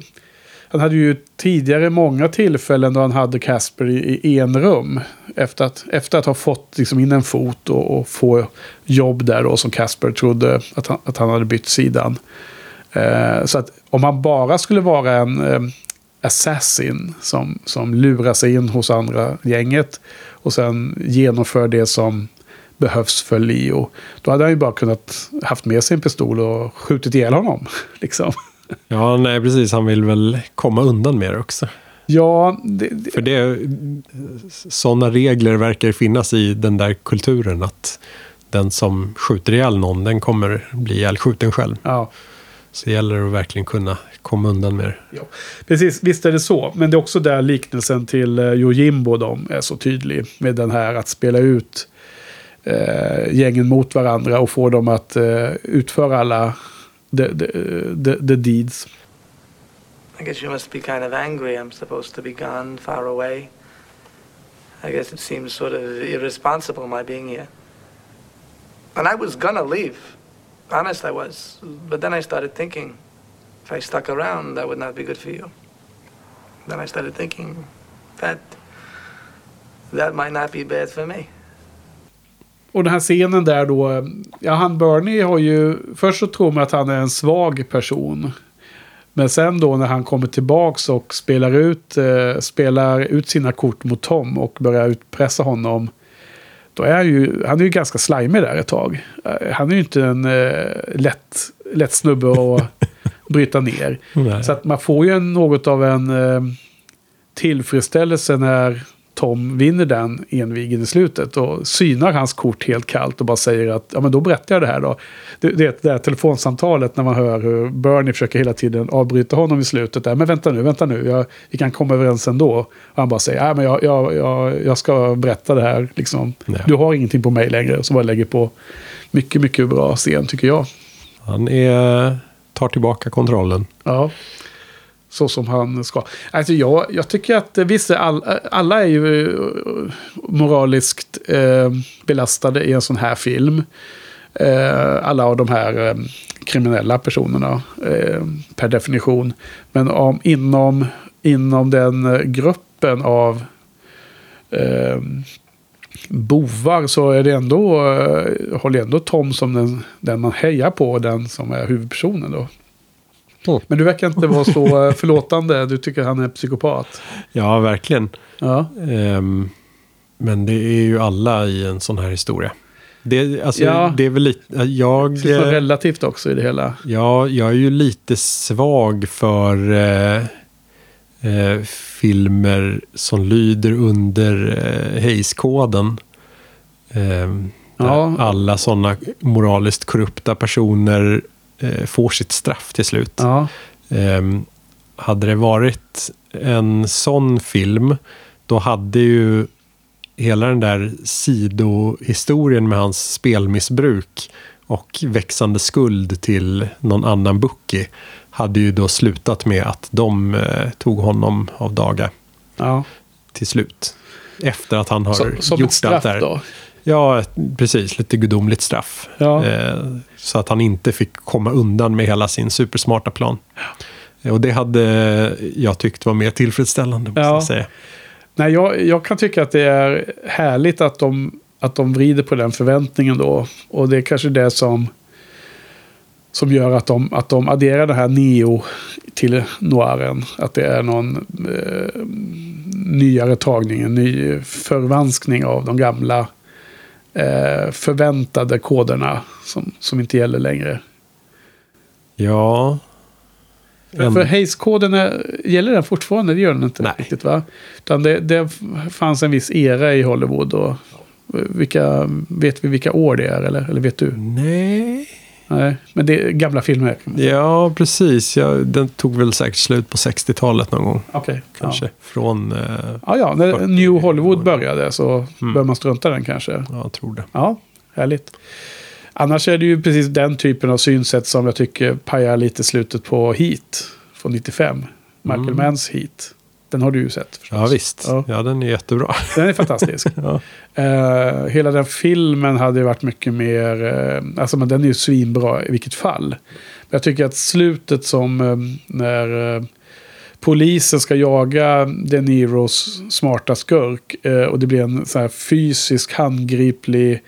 han hade ju tidigare många tillfällen då han hade Casper i, i enrum. Efter att, efter att ha fått liksom in en fot och, och få jobb där då som Casper trodde att han, att han hade bytt sidan. Eh, så att om han bara skulle vara en eh, assassin som, som lurar sig in hos andra gänget och sen genomför det som behövs för Leo. Då hade han ju bara kunnat haft med sig en pistol och skjutit ihjäl honom. Liksom. Ja, nej precis. Han vill väl komma undan det också. Ja, det, det, För det, sådana regler verkar finnas i den där kulturen att den som skjuter ihjäl någon, den kommer bli ihjälskjuten själv. ja. Så det gäller att verkligen kunna komma undan med det. Ja, precis, visst är det så. Men det är också där liknelsen till uh, Yojimbo de är så tydlig. Med den här att spela ut eh, gängen mot varandra och få dem att eh, utföra alla the, the, the, the deeds. I guess you must be kind of angry I'm supposed to be gone far away. I guess it seems sort of irresponsible my being here. And I was gonna leave. Honest, I was. But then I started thinking if I stuck around, that would not be good for you. Then I started thinking that that might not be bad for me. Och den här scenen där då, ja han Bernie har ju, först så tror man att han är en svag person. Men sen då när han kommer tillbaks och spelar ut, eh, spelar ut sina kort mot Tom och börjar utpressa honom. Då är han ju, han är ju ganska slimig där ett tag. Eh, Han är ju inte en eh, lätt, lätt snubbe att bryta ner. Nej. Så att man får ju en, något av en eh, tillfredsställelse när Tom vinner den envigen i slutet och synar hans kort helt kallt och bara säger att ja men då berättar jag det här då. Det, det det där telefonsamtalet när man hör hur Bernie försöker hela tiden avbryta honom i slutet. Där, men vänta nu, vänta nu, jag, vi kan komma överens ändå. Och han bara säger, men jag, jag, jag, jag ska berätta det här liksom. Du har ingenting på mig längre. Så bara lägger på mycket, mycket bra scen tycker jag. Han är, tar tillbaka kontrollen. Ja. Så som han ska. Alltså jag, jag tycker att eh, visst, all, eh, alla är ju eh, moraliskt eh, belastade i en sån här film. Eh, alla av de här eh, kriminella personerna eh, per definition. Men om, inom, inom den gruppen av eh, bovar så är det ändå, eh, håller ändå Tom som den, den man hejar på, den som är huvudpersonen då. Mm. Men du verkar inte vara så eh, förlåtande, du tycker han är psykopat. Ja, verkligen. Ja, Ehm, men det är ju alla i en sån här historia. Det, alltså, Ja. det är väl lite... Jag, det är så eh, relativt också i det hela. ja, jag är ju lite svag för eh, eh, filmer som lyder under eh, Hayes-koden. Ehm, Ja. Alla sådana moraliskt korrupta personer eh, får sitt straff till slut. Ja, Ehm, hade det varit en sån film, då hade ju hela den där sidohistorien med hans spelmissbruk och växande skuld till någon annan bookie hade ju då slutat med att de eh, tog honom av daga ja. till slut. Efter att han har Så, som gjort ett straff allt det här. då. Ja, precis. Lite gudomligt straff. Ja. Eh, så att han inte fick komma undan med hela sin supersmarta plan. Eh, Och det hade jag tyckt var mer tillfredsställande, måste Ja. jag säga. Nej, jag, jag kan tycka att det är härligt att de, att de vrider på den förväntningen då. Och det är kanske det som, som gör att de, att de adderar det här Neo till noiren. Att det är någon eh, nyare tagning, en ny förvanskning av de gamla eh, förväntade koderna som, som inte gäller längre. Ja. En- För Hayes-koden, gäller den fortfarande? Det gör den inte Nej. riktigt va? Utan det, det fanns en viss era i Hollywood. Och vilka, vet vi vilka år det är eller, eller vet du? Nej. Nej, men det är gamla filmer. Ja, precis. Ja, den tog väl säkert slut på 60-talet någon gång. Okej. Kanske. Ja. Från... Eh, Ja, ja, när 40 New Hollywood började så Mm. bör man strunta den kanske. ja, jag tror det. Ja, härligt. Annars är det ju precis den typen av synsätt som jag tycker pajar lite slutet på Heat från 95. Michael Mm. Manns Heat. Den har du ju sett förstås. Ja, visst. Ja. Ja, den är jättebra. Den är fantastisk. Ja. Eh, hela den filmen hade ju varit mycket mer... eh, alltså men den är ju svinbra i vilket fall. Men jag tycker att slutet som eh, när polisen ska jaga De Niros smarta skurk. och det blir en så här fysisk handgriplig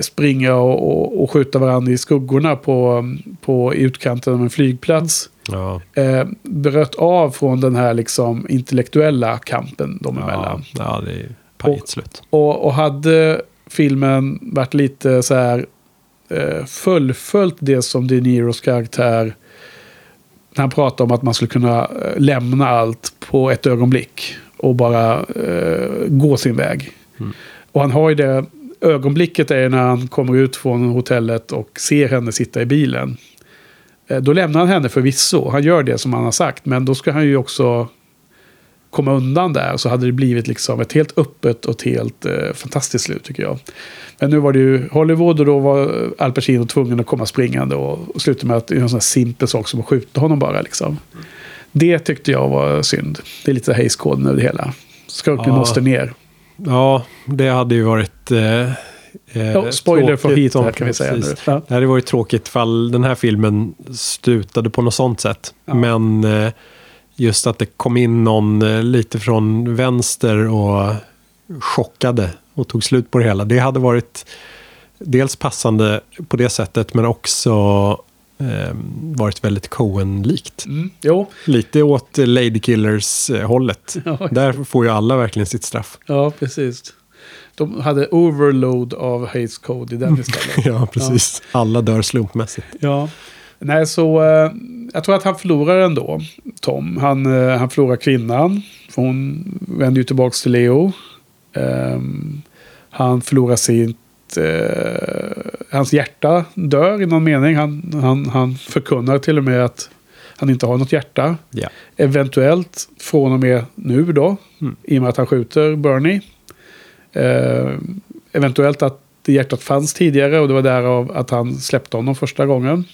springa och, och, och skjuta varandra i skuggorna på, på utkanten av en flygplats. Ja, Eh, bröt av från den här liksom intellektuella kampen ja, emellan. ja det är pajigt slut. Och, och hade filmen varit lite så här eh, fullföljt det som De Niros karaktär när han pratar om att man skulle kunna eh, lämna allt på ett ögonblick och bara eh, gå sin väg. Och han har ju det ögonblicket är när han kommer ut från hotellet och ser henne sitta i bilen. Eh, Då lämnar han henne förvisso. Han gör det som han har sagt. Men då ska han ju också komma undan där. Så hade det blivit liksom ett helt öppet och ett helt eh, fantastiskt slut tycker jag. Men nu var det ju Hollywood och då var Al Pacino tvungen att komma springande. Och, och sluta med att göra en sån här simpel sak som att skjuta honom bara. Liksom. Det tyckte jag var synd. Det är lite Hayes-koden över det hela. Skurken Ja. måste ner. Ja, det hade ju varit... Eh, eh, Ja, spoiler för om- kan vi säga precis. nu. Ja. Det hade varit tråkigt ifall den här filmen slutade på något sånt sätt. Ja. Men eh, just att det kom in någon eh, lite från vänster och chockade och tog slut på det hela. Det hade varit dels passande på det sättet men också eh, varit väldigt Coen-likt. Mm, jo, Lite åt eh, Lady Killers-hållet. Ja, Där får ju alla verkligen sitt straff. ja precis. De hade overload av Hayes Code i den istället. Ja, precis. Alla dör slumpmässigt. Ja. Nej, så eh, jag tror att han förlorar ändå, Tom. Han, eh, han förlorar kvinnan. För hon vänder ju tillbaka till Leo. Ehm, han förlorar sitt... Eh, hans hjärta dör i någon mening. Han, han, han förkunnar till och med att han inte har något hjärta. Ja. Eventuellt från och med nu då. Mm. I och med att han skjuter Bernie. Eh, eventuellt att hjärtat fanns tidigare och det var därav att han släppte honom första gången.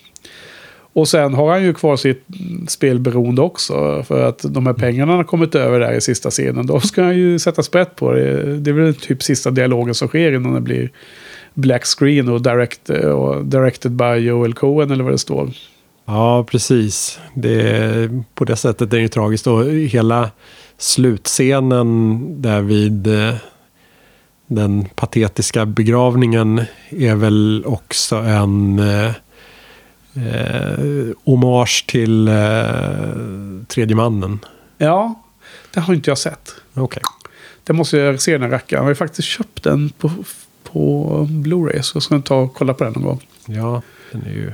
Och sen har han ju kvar sitt spelberoende också. För att de här pengarna har kommit över där i sista scenen. Då ska han ju sätta sprätt på det. Det är väl typ sista dialogen som sker innan det blir black screen och, direct, eh, och directed by Joel Cohen eller vad det står. Ja, precis. Det, på det sättet är det ju tragiskt. Och hela slutscenen där vid eh, den patetiska begravningen är väl också en eh, eh, hommage till eh, tredje mannen. Ja, det har inte jag sett. Okej. Det måste jag se den här rackaren. Jag har faktiskt köpt den på, på Blu-ray. Så jag ska ta och kolla på den någon gång. Ja, den är ju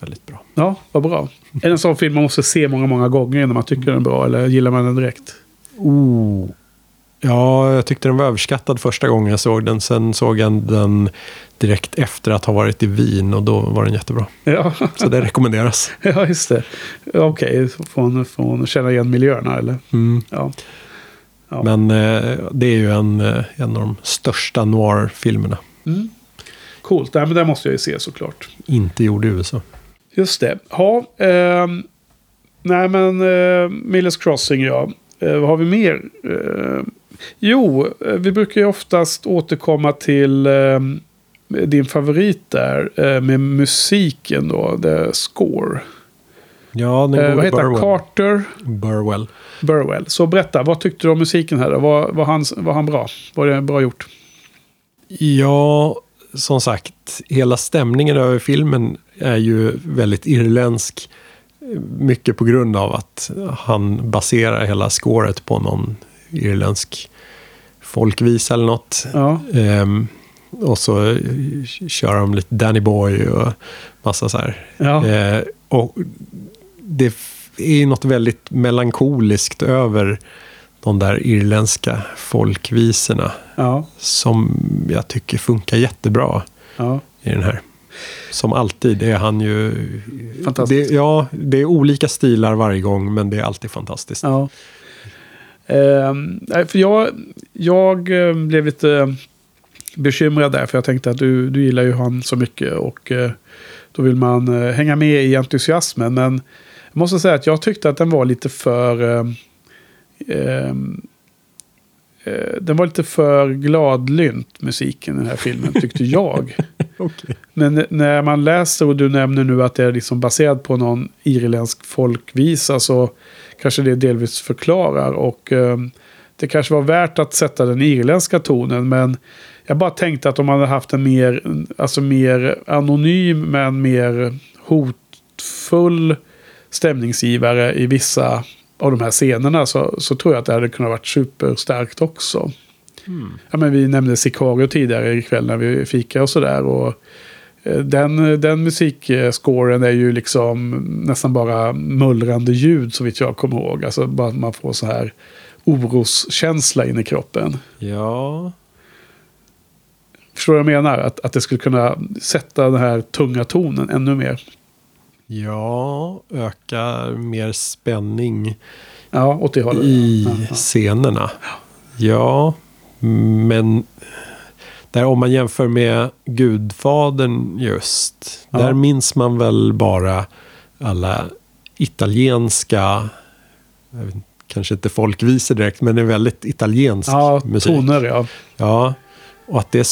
väldigt bra. Ja, vad bra. Är det en sån film man måste se många, många gånger innan man tycker den är bra? Eller gillar man den direkt? Oh. Ja, jag tyckte den var överskattad första gången jag såg den. Sen såg jag den direkt efter att ha varit i Wien och då var den jättebra. Ja, Så det rekommenderas. ja just det. Okej, från, från känna igen miljöerna eller? Mm. Ja. Ja. Men eh, det är ju en, eh, en av de största noir-filmerna. Mm. Coolt, Nej, men det måste jag ju se såklart. Inte gjord i USA. Just det. Ja, ehm, nej men eh, Millers Crossing ja. Eh, vad har vi mer? Eh, jo, eh, vi brukar ju oftast återkomma till eh, din favorit där eh, med musiken då, the score. Ja, den Eh, vad heter? Burwell. Carter Burwell. Burwell. Så berätta, vad tyckte du om musiken här då? Var, var, han, var han bra? Var det bra gjort? Ja, som sagt, hela stämningen över filmen är ju väldigt irländsk. Mycket på grund av att han baserar hela scoret på någon irländsk folkvisa eller något. Ja, Ehm, och så eh, kör de lite Danny Boy och massa så här. ja, Eh, och det är något väldigt melankoliskt över de där irländska folkvisorna ja, som jag tycker funkar jättebra ja. i den här. Som alltid är han ju... Fantastisk. Det, ja, det är olika stilar varje gång, men det är alltid fantastiskt. Ja. Ehm, för jag, jag eh, blev lite eh, bekymrad där. För jag tänkte att du, du gillar ju han så mycket. Och eh, då vill man eh, hänga med i entusiasmen. Men jag måste säga att jag tyckte att den var lite för... eh, ehm, eh, den var lite för gladlynt musiken i den här filmen, tyckte jag okay. Men när man läser och du nämner nu att det är liksom baserat på någon irländsk folkvisa så kanske det delvis förklarar. Och eh, det kanske var värt att sätta den irländska tonen. Men jag bara tänkte att om man hade haft en mer, alltså mer anonym men mer hotfull stämningsgivare i vissa av de här scenerna så, så tror jag att det hade kunnat varit superstarkt också. Ja, men vi nämnde Sicario tidigare ikväll när vi fikar och sådär. Eh, den, den musikscoren är ju liksom nästan bara mullrande ljud så vitt jag kommer ihåg. Alltså bara att man får så här oroskänsla in i kroppen. Ja, Förstår du vad jag menar? Att, att det skulle kunna sätta den här tunga tonen ännu mer. ja, öka mer spänning Ja, åt det hållet. i Ja, ja. scenerna. Ja, men där om man jämför med Gudfadern just. Ja. Där minns man väl bara alla italienska, inte, kanske inte folkvisor direkt, men det är väldigt italiensk Ja, musik. toner ja. Ja, och att det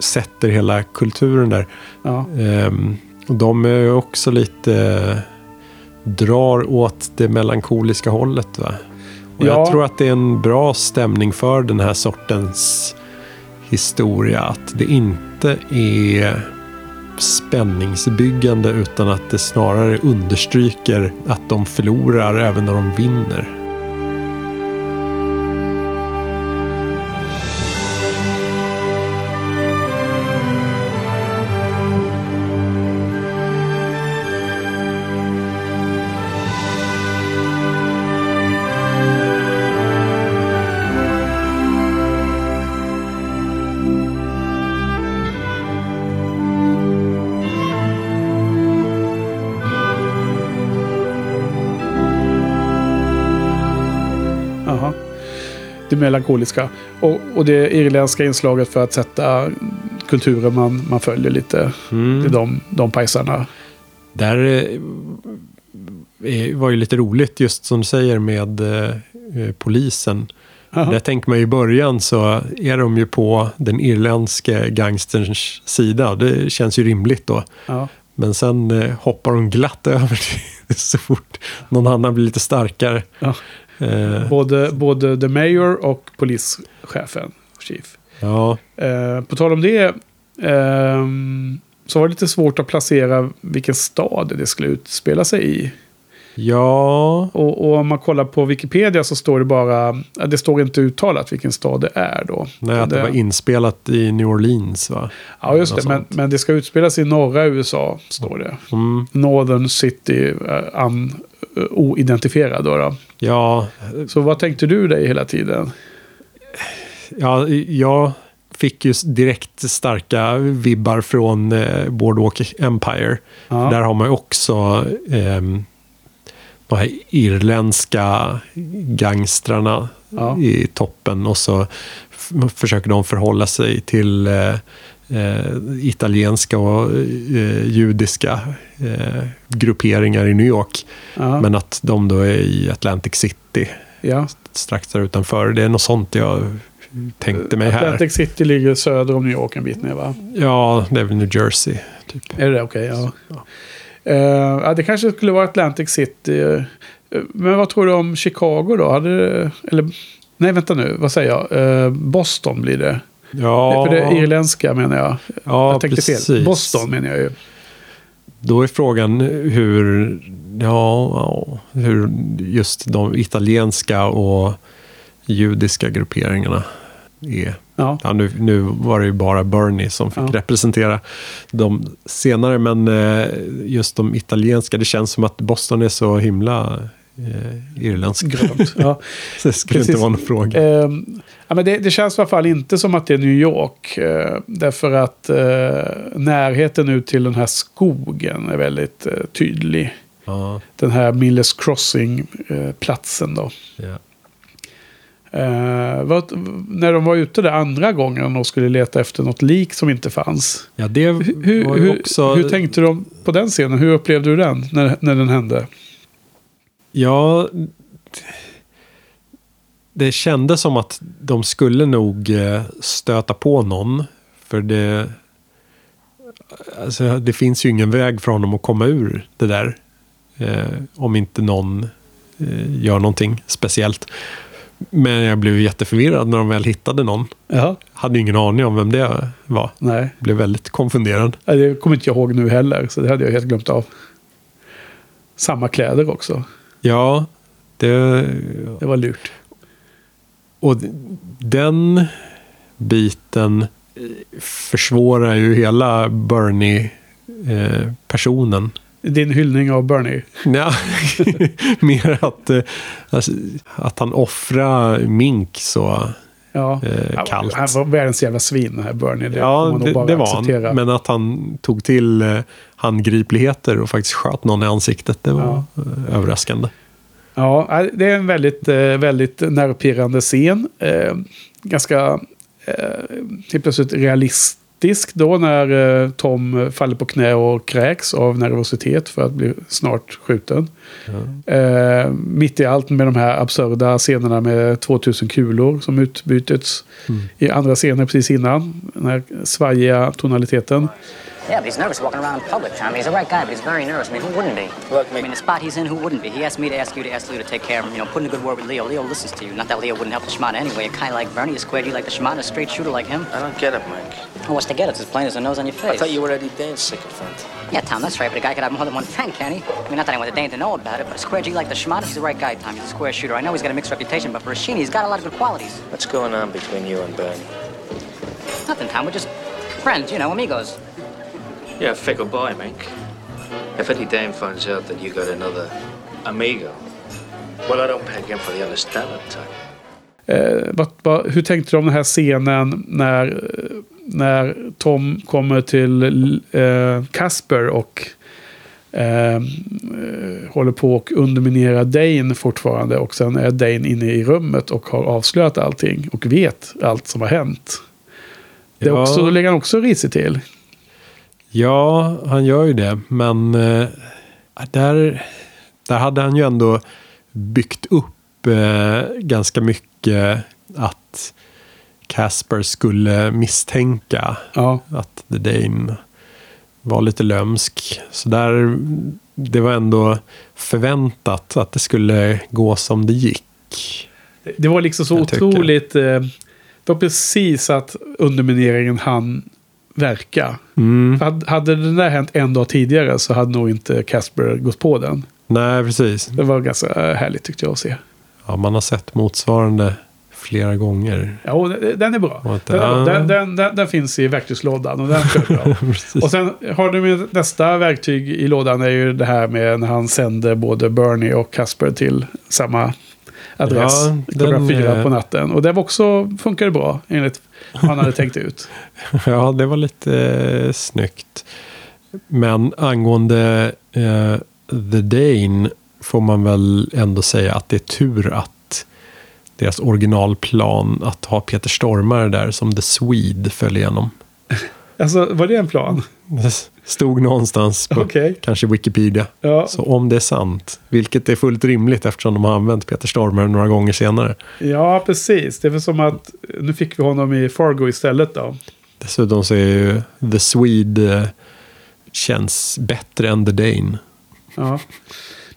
sätter hela kulturen där. ja. Ehm, och de är också lite drar åt det melankoliska hållet. Va? Och Ja. Jag tror att det är en bra stämning för den här sortens historia. Att det inte är spänningsbyggande utan att det snarare understryker att de förlorar även när de vinner. Melankoliska. Och, och det irländska inslaget för att sätta kulturen man, man följer lite. Mm. Det är de, de pajsarna. Där eh, eh, var ju lite roligt just som du säger med eh, eh, polisen. Jaha. Där tänker man ju i början så är de ju på den irländske gangsterns sida. Det känns ju rimligt då. Ja. Men sen eh, hoppar de glatt över det så fort någon annan blir lite starkare. Ja. Eh, Både, både The Mayor och polischefen, Chief. ja, Eh, på tal om det, ehm, så var det lite svårt att placera vilken stad det skulle utspela sig i. ja, Och, och om man kollar på Wikipedia så står det bara, ja, det står inte uttalat vilken stad det är då. nej, att det var inspelat i New Orleans va? Ja, just något det. Men, men det ska utspelas i norra USA, står det. Mm, Northern City, uh, un, eh, oidentifierad då, då. Ja, Så vad tänkte du dig hela tiden? ja, jag fick ju direkt starka vibbar från eh, Boardwalk Empire. Ja. Där har man ju också ehm, de här irländska gangstrarna Ja. i toppen. Och så försöker de förhålla sig till eh, eh, italienska och eh, judiska eh, grupperingar i New York. Ja. Men att de då är i Atlantic City ja. strax där utanför. Det är något sånt jag tänkte mig här. Atlantic City ligger söder om New York en bit ner va? Ja, det är väl New Jersey. Typ. Är det okej? ja. Eh, ja, det kanske skulle vara Atlantic City. Eh, men vad tror du om Chicago då? Hade det, eller, nej, vänta nu. Vad säger jag? Eh, Boston blir det. Ja, För det irländska menar jag. ja jag tänkte precis. fel. Boston menar jag ju. Då är frågan hur, ja, ja, hur just de italienska och judiska grupperingarna är. Ja. Ja, nu, nu var det ju bara Bernie som fick Ja. representera de senare, men eh, just de italienska, det känns som att Boston är så himla eh, irländsk. Grönt. Ja. Det skulle Precis. inte vara någon fråga. Ehm, ja, men det, det känns i alla fall inte som att det är New York. eh, därför att eh, närheten ut till den här skogen är väldigt eh, tydlig. Ja, Den här Millers Crossing-platsen då. ja. Eh, vad, när de var ute där andra gången och skulle leta efter något lik som inte fanns. ja, det Hur, hur, också... hur tänkte de på den scenen? Hur upplevde du den när, när den hände? Ja, det kändes som att de skulle nog eh, stöta på någon. För det, alltså, det finns ju ingen väg för honom att komma ur det där. Eh, om inte någon eh, gör någonting speciellt. Men jag blev jätteförvirrad när de väl hittade någon. Ja, Hade ingen aning om vem det var. nej. Blev väldigt konfunderad. Det kommer inte jag ihåg nu heller, så det hade jag helt glömt av. Samma kläder också. Ja, det, Det var lurt. Och den biten försvårar ju hela Bernie-personen. Din hyllning av Bernie. Ja, mer att, eh, alltså, att han offrar Mink så Ja. eh, kallt. Han var världens jävla svin den här Bernie. Det ja, det, bara det var han. Men att han tog till eh, handgripligheter och faktiskt sköt någon i ansiktet, det var eh, överraskande. Ja, det är en väldigt, eh, väldigt nervpirrande scen. Eh, ganska helt plötsligt realistisk då när Tom faller på knä och kräks av nervositet för att bli snart skjuten. Eh, mitt i allt med de här absurda scenerna med 2000 kulor som utbytits i andra scener precis innan. Den här svajiga tonaliteten. Yeah, but he's nervous walking around in public, Tommy. He's a right guy, but he's very nervous. I mean, who wouldn't be? Look, I mean, the spot he's in, who wouldn't be? He asked me to ask you to ask Leo to take care of him, you know, put in a good word with Leo. Leo listens to you. Not that Leo wouldn't help the Shimada anyway. A guy like Bernie is squared you like the Shimada, a straight shooter like him. I don't get it, Mike. Oh, what's to get? It? It's as plain as the nose on your face. I thought you were Eddie Dane's sycophant. Yeah, Tom, that's right, but a guy could have more than one friend, can he? I mean, not that I want the Dane to know about it, but a square G like the Shimada, he's the right guy, Tom. He's a square shooter. I know he's got a mixed reputation, but for a Sheeny, he's got a lot of good qualities. What's going on between you and Bernie? Nothing, Tom. We're just friends, you know, amigos. You're a fickle boy, Mink. If Eddie Dane finds out that you got another amigo, well, I don't peg him for the understanding type. Eh, vad, vad, hur tänkte du om den här scenen när, när Tom kommer till eh, Casper och eh, eh, håller på och underminerar Dane fortfarande. Och sen är Dane inne i rummet och har avslöjat allting och vet allt som har hänt. Det är Ja. också, då lägger han också risigt till. Ja, han gör ju det. Men eh, där, där hade han ju ändå byggt upp eh, ganska mycket att Casper skulle misstänka Ja, att The Dane var lite lömsk. Så där, det var ändå förväntat att det skulle gå som det gick. det var liksom så Jag tycker. otroligt... Eh, det var precis att undermineringen han verka. Mm. Hade- Hade det där hänt en dag tidigare så hade nog inte Casper gått på den. Nej, precis. Det var ganska eh, härligt tyckte jag att se. Ja, man har sett motsvarande flera gånger. Ja, och den- är bra. Den, är bra. den, den, den, finns i verktygslådan och den bra. Och sen har du med nästa verktyg i lådan är ju det här med när han sänder både Bernie och Casper till samma adress Ja, klockan fyra eh, på natten. Och det var också funkade bra enligt vad han hade tänkt ut. Ja, det var lite eh, snyggt. Men angående eh, The Dane får man väl ändå säga att det är tur att deras originalplan att ha Peter Stormare där som The Swede föll igenom. Alltså, var det en plan? Det stod någonstans på Okej. kanske Wikipedia. Ja, Så om det är sant, vilket är fullt rimligt eftersom de har använt Peter Stormare några gånger senare. ja, precis. Det är väl som att nu fick vi honom i Fargo istället då. Dessutom så är ju The Swede eh, känns bättre än The Dane. Ja.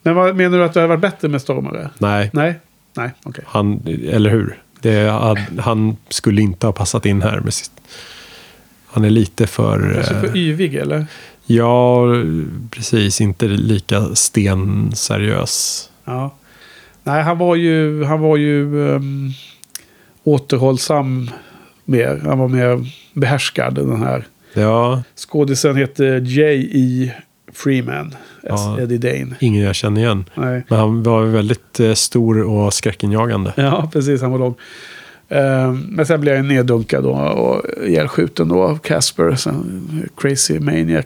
Men vad menar du att det hade varit bättre med stormare? Nej, Nej, nej, okej. Han, eller hur? Det, han, han skulle inte ha passat in här med sitt... Han är lite för... Kanske eh, för yvig eller? ja, precis. Inte lika stenseriös. Ja. Nej, han var ju, han var ju um, återhållsam mer. Han var mer behärskad den här. Ja, Skådisen heter J.E. Freeman. Ja. Eddie Dane. ingen jag känner igen. Nej. Men han var väldigt eh, stor och skräckinjagande. Ja, precis. Han var lång. Ehm, men sen blev han neddunkad då, och ihjälskjuten då av Casper. Sen, crazy maniac.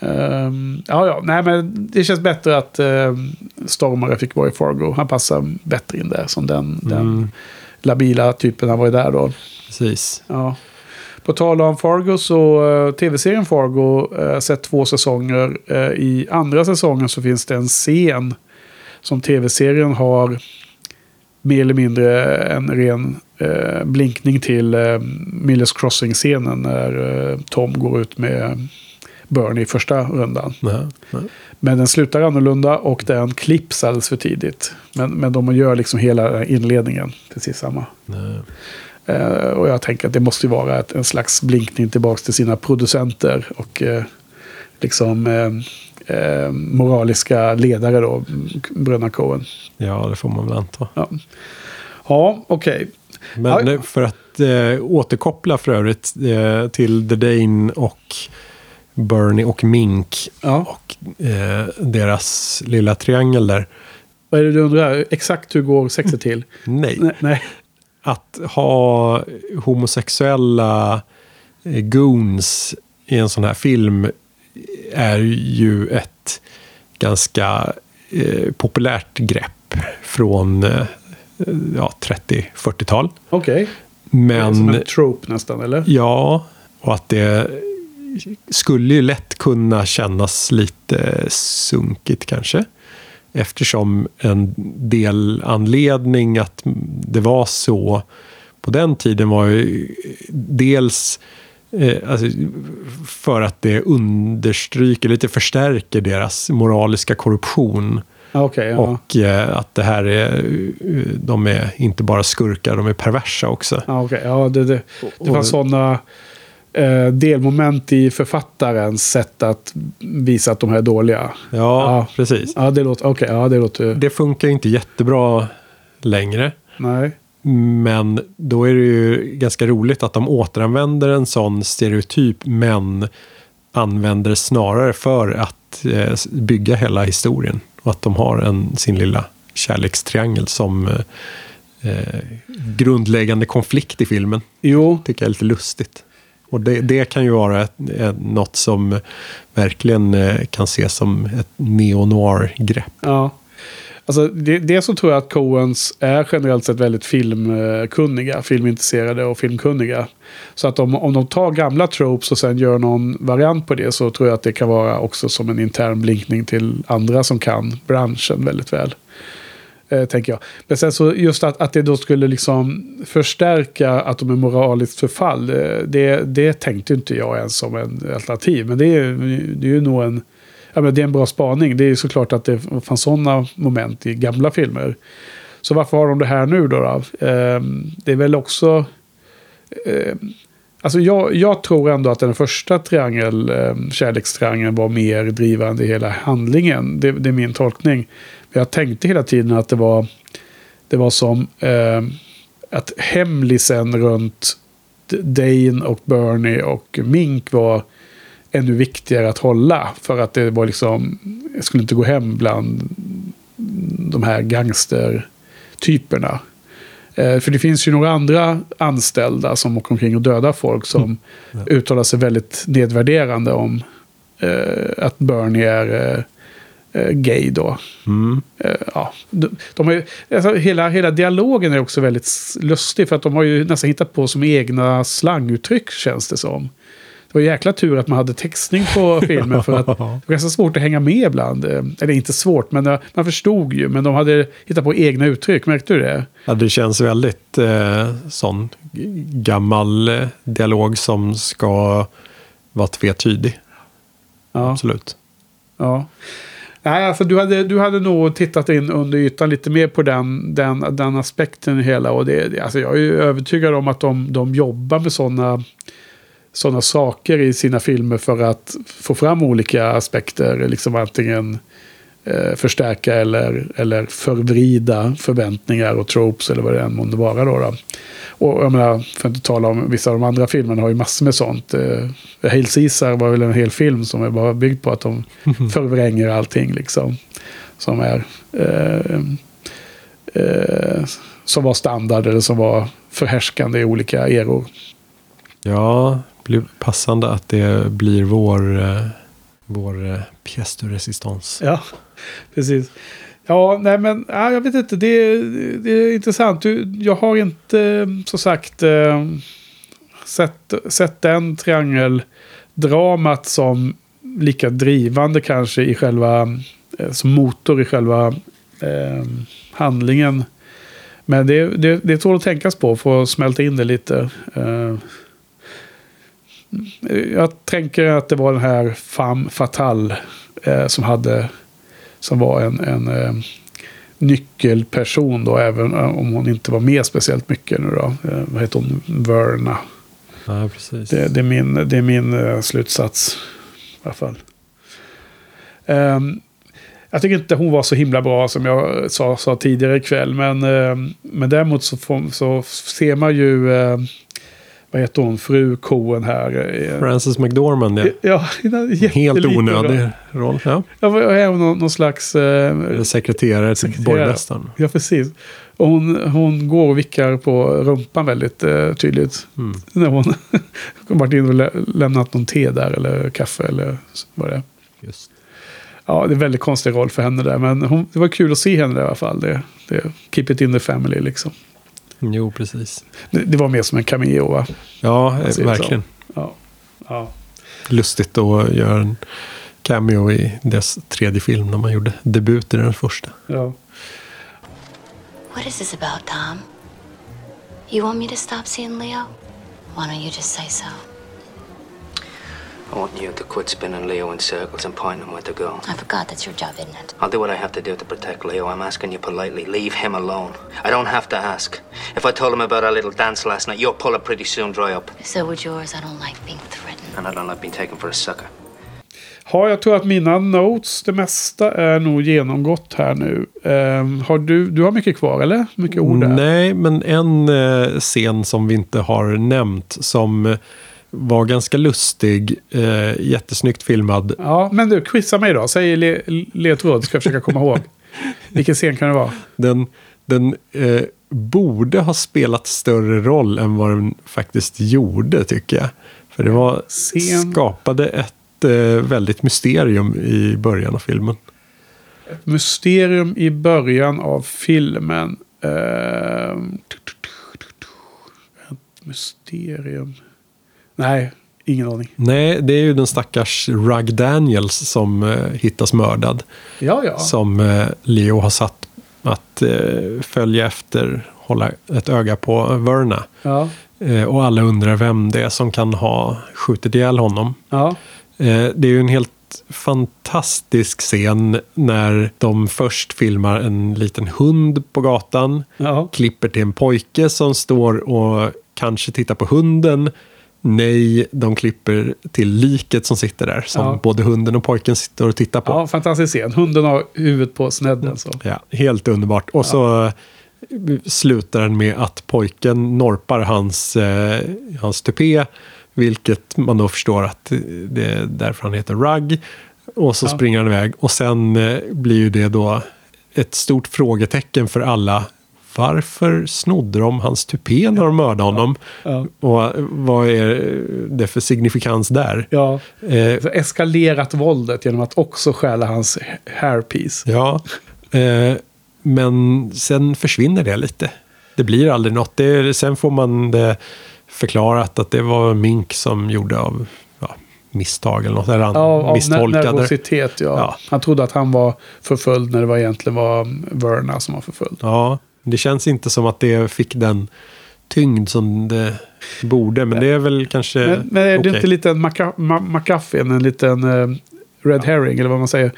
Ehm, ja, ja. Nej, men det känns bättre att um, Stormare fick vara i Fargo. Han passar bättre in där som den, den Mm, labila typen han var där då. precis. Ja. På tal om Fargo så uh, tv-serien Fargo uh, sett två säsonger. Eh, I andra säsongen så finns det en scen som tv-serien har mer eller mindre en ren eh, blinkning till uh, Millers Crossing-scenen när eh, Tom går ut med Bernie i första rundan. Nej, nej. Men den slutar annorlunda och den klipps alldeles för tidigt. Men, men de gör liksom hela inledningen precis samma. Eh, och jag tänker att det måste ju vara ett, en slags blinkning tillbaka till sina producenter och eh, liksom eh, moraliska ledare då, bröderna Coen. Ja, det får man väl anta. Ja, ja okej. Men Ja. för att eh, återkoppla för övrigt eh, till The Dane och Bernie och Mink Ja. och eh, deras lilla triangel där. Vad är det du undrar? Exakt hur går sexet till? Nej. Nej, nej. Att ha homosexuella eh, goons i en sån här film är ju ett ganska eh, populärt grepp från eh, ja, 30-40-tal. Okej. Som Men en trope nästan, eller? ja, och att det skulle ju lätt kunna kännas lite sunkigt kanske. Eftersom en del anledning att det var så på den tiden var ju dels eh, alltså, för att det understryker, lite förstärker deras moraliska korruption. Ja, Okej, ja. Och eh, att det här är, eh, de är inte bara skurkar, de är perversa också. Ja, okej. ja det, det, det var sådana eh, delmoment i författarens sätt att visa att de här är dåliga. Ja, Ja. precis. Ja, det låter... Okej, ja, det låter... Det funkar inte jättebra längre. Nej. Men då är det ju ganska roligt att de återanvänder en sån stereotyp men använder det snarare för att eh, bygga hela historien. Och att de har en, sin lilla kärlekstriangel som eh, eh, grundläggande konflikt i filmen. Jo, Tycker jag är lite lustigt. Och det, det kan ju vara ett, ett, något som verkligen eh, kan ses som ett neo-noir-grepp. Ja. Alltså, det, så tror jag att Coens är generellt sett väldigt filmkunniga, filmintresserade och filmkunniga. Så att om, om de tar gamla tropes och sen gör någon variant på det så tror jag att det kan vara också som en intern blinkning till andra som kan branschen väldigt väl. Eh, tänker jag. Men sen så just att, att det då skulle liksom förstärka att de är moraliskt förfall. Eh, det, det tänkte inte jag ens som en alternativ. Men det är, det är ju nog en, ja, men det är en bra spaning. Det är såklart att det fanns sådana moment i gamla filmer. Så varför har de det här nu då? då? Eh, det är väl också... Eh, alltså jag, jag tror ändå att den första triangel, eh, kärlekstriangeln var mer drivande i hela handlingen. Det, det är min tolkning. Men jag tänkte hela tiden att det var, det var som eh, att hemlisen runt Dane och Bernie och Mink var ännu viktigare att hålla. För att det var liksom, jag skulle inte gå hem bland de här gangstertyperna. Eh, för det finns ju några andra anställda som åker omkring och dödar folk som uttalar sig väldigt nedvärderande om eh, att Bernie är eh, eh, gay då. Eh, ja, de, de har ju, alltså, hela, hela dialogen är också väldigt lustig för att de har ju nästan hittat på som egna slanguttryck känns det som. Det var jäkla tur att man hade textning på filmen för att det var ganska svårt att hänga med ibland. Eh, Eller inte svårt, men eh, man förstod ju. Men de hade hittat på egna uttryck, märkte du det? Ja, det känns väldigt eh, sån gammal eh, dialog som ska vara tvetydig. Ja. Absolut. Ja. Nej, alltså du hade, du hade nog tittat in under ytan lite mer på den, den, den aspekten i hela. Och det, alltså jag är ju övertygad om att de, de jobbar med sådana såna saker i sina filmer för att få fram olika aspekter. Liksom antingen eh, förstärka eller, eller förvrida förväntningar och tropes eller vad det än månde vara. Då, då. Och jag menar, för att inte tala om vissa av de andra filmerna har ju massor med sånt. Eh, Hail Caesar var väl en hel film som är bara byggd på att de förvränger allting liksom. Som är... Eh, eh, som var standard eller som var förhärskande i olika eror. Ja, passande att det blir vår, eh, vår eh, pièce de résistance. Ja, precis. Ja, nej men ja, jag vet inte. Det, är- det är intressant. Du, Jag har inte, eh, som sagt, sett, sett den triangeldramat som lika drivande kanske i själva, som motor i själva eh, handlingen. Men det, det, det tål att tänkas på för att smälta in det lite. Eh, jag tänker att det var den här femme fatale eh, som hade som var en, en eh, nyckelperson då, även eh, om hon inte var med speciellt mycket nu då. Eh, vad heter hon? Verna. Ja, precis. Det, det är min, det är min eh, slutsats. I alla fall. Ehm, jag tycker inte hon var så himla bra som jag sa, sa tidigare ikväll. Men, men däremot så, får, så ser man ju, eh, vad heter hon, fru Coen här. eh, Frances McDormand, ja. Ja, Helt onödig roll. Ja. Ja, är hon någon, någon slags... Eh, Sekreterare till borgmästaren. Ja, precis. Och hon, hon går och vickar på rumpan väldigt eh, tydligt. Mm. När hon har varit in och lä lämnat någon te där eller kaffe eller vad det är. Just. Ja, det är en väldigt konstig roll för henne där. Men hon, det var kul att se henne där i alla fall. Det, det, keep it in the family liksom. Jo, precis. Det, det var mer som en cameo va? Ja, ut verkligen. Ja. ja. Lustigt att göra en cameo i dess tredje film när man gjorde debut i den första. ja. What is this about, Tom? You want me to stop seeing Leo? Why don't you just say so? I want you to quit spinning Leo in circles and pointing him where to go. I forgot that's your job, isn't it? I'll do what I have to do to protect Leo. I'm asking you politely. Leave him alone. I don't have to ask. If I told him about our little dance last night, your puller pretty soon dry up. So would yours. I don't like being threatened. And I don't like being taken for a sucker. Ja, jag tror att mina notes, det mesta är nog genomgått här nu. Ehm, har du, du har mycket kvar eller? Mycket ord där? Nej, men en eh, scen som vi inte har nämnt som var ganska lustig, eh, jättesnyggt filmad. Ja, men du, quizza mig då. Säg le, ledtråd, ska jag försöka komma ihåg. Vilken scen kan det vara? Den, den eh, borde ha spelat större roll än vad den faktiskt gjorde, tycker jag. För det var, Scen. skapade ett eh, väldigt mysterium i början av filmen. Ett mysterium i början av filmen. Eh, ett mysterium. Nej, ingen aning. Nej, det är ju den stackars Rug Daniels som eh, hittas mördad. Ja, ja. Som eh, Leo har satt att eh, följa efter, hålla ett öga på Verna. Ja, Eh, och alla undrar vem det är som kan ha skjutit ihjäl honom. ja. Eh, det är ju en helt fantastisk scen när de först filmar en liten hund på gatan. ja. Klipper till en pojke som står och kanske tittar på hunden. Nej, de klipper till liket som sitter där. Som Ja. både hunden och pojken sitter och tittar på. ja fantastisk scen. Hunden har huvudet på snedden. Så. Ja, helt underbart. Och så eh, slutar den med att pojken norpar hans, eh, hans tupé. Vilket man då förstår att det är därför han heter Rugg. Och så Ja. springer han iväg. Och sen eh, blir ju det då ett stort frågetecken för alla. Varför snodde de hans tupé när de mördade honom? Ja. Och vad är det för signifikans där? Ja. Eh, Så eskalerat våldet genom att också stjäla hans hairpiece. Ja, eh, men sen försvinner det lite. Det blir aldrig något. Det sen får man det förklarat att det var Mink som gjorde av misstag eller något. Eller han Ja, misstolkade. nervositet, ja. Ja. Han trodde att han var förföljd när det var egentligen var Verna som var förföljd. Ja, det känns inte som att det fick den tyngd som det borde. Men det är väl kanske Men, men är det okej. inte lite en McGuffin, en liten eh, Red Herring, eller vad man säger?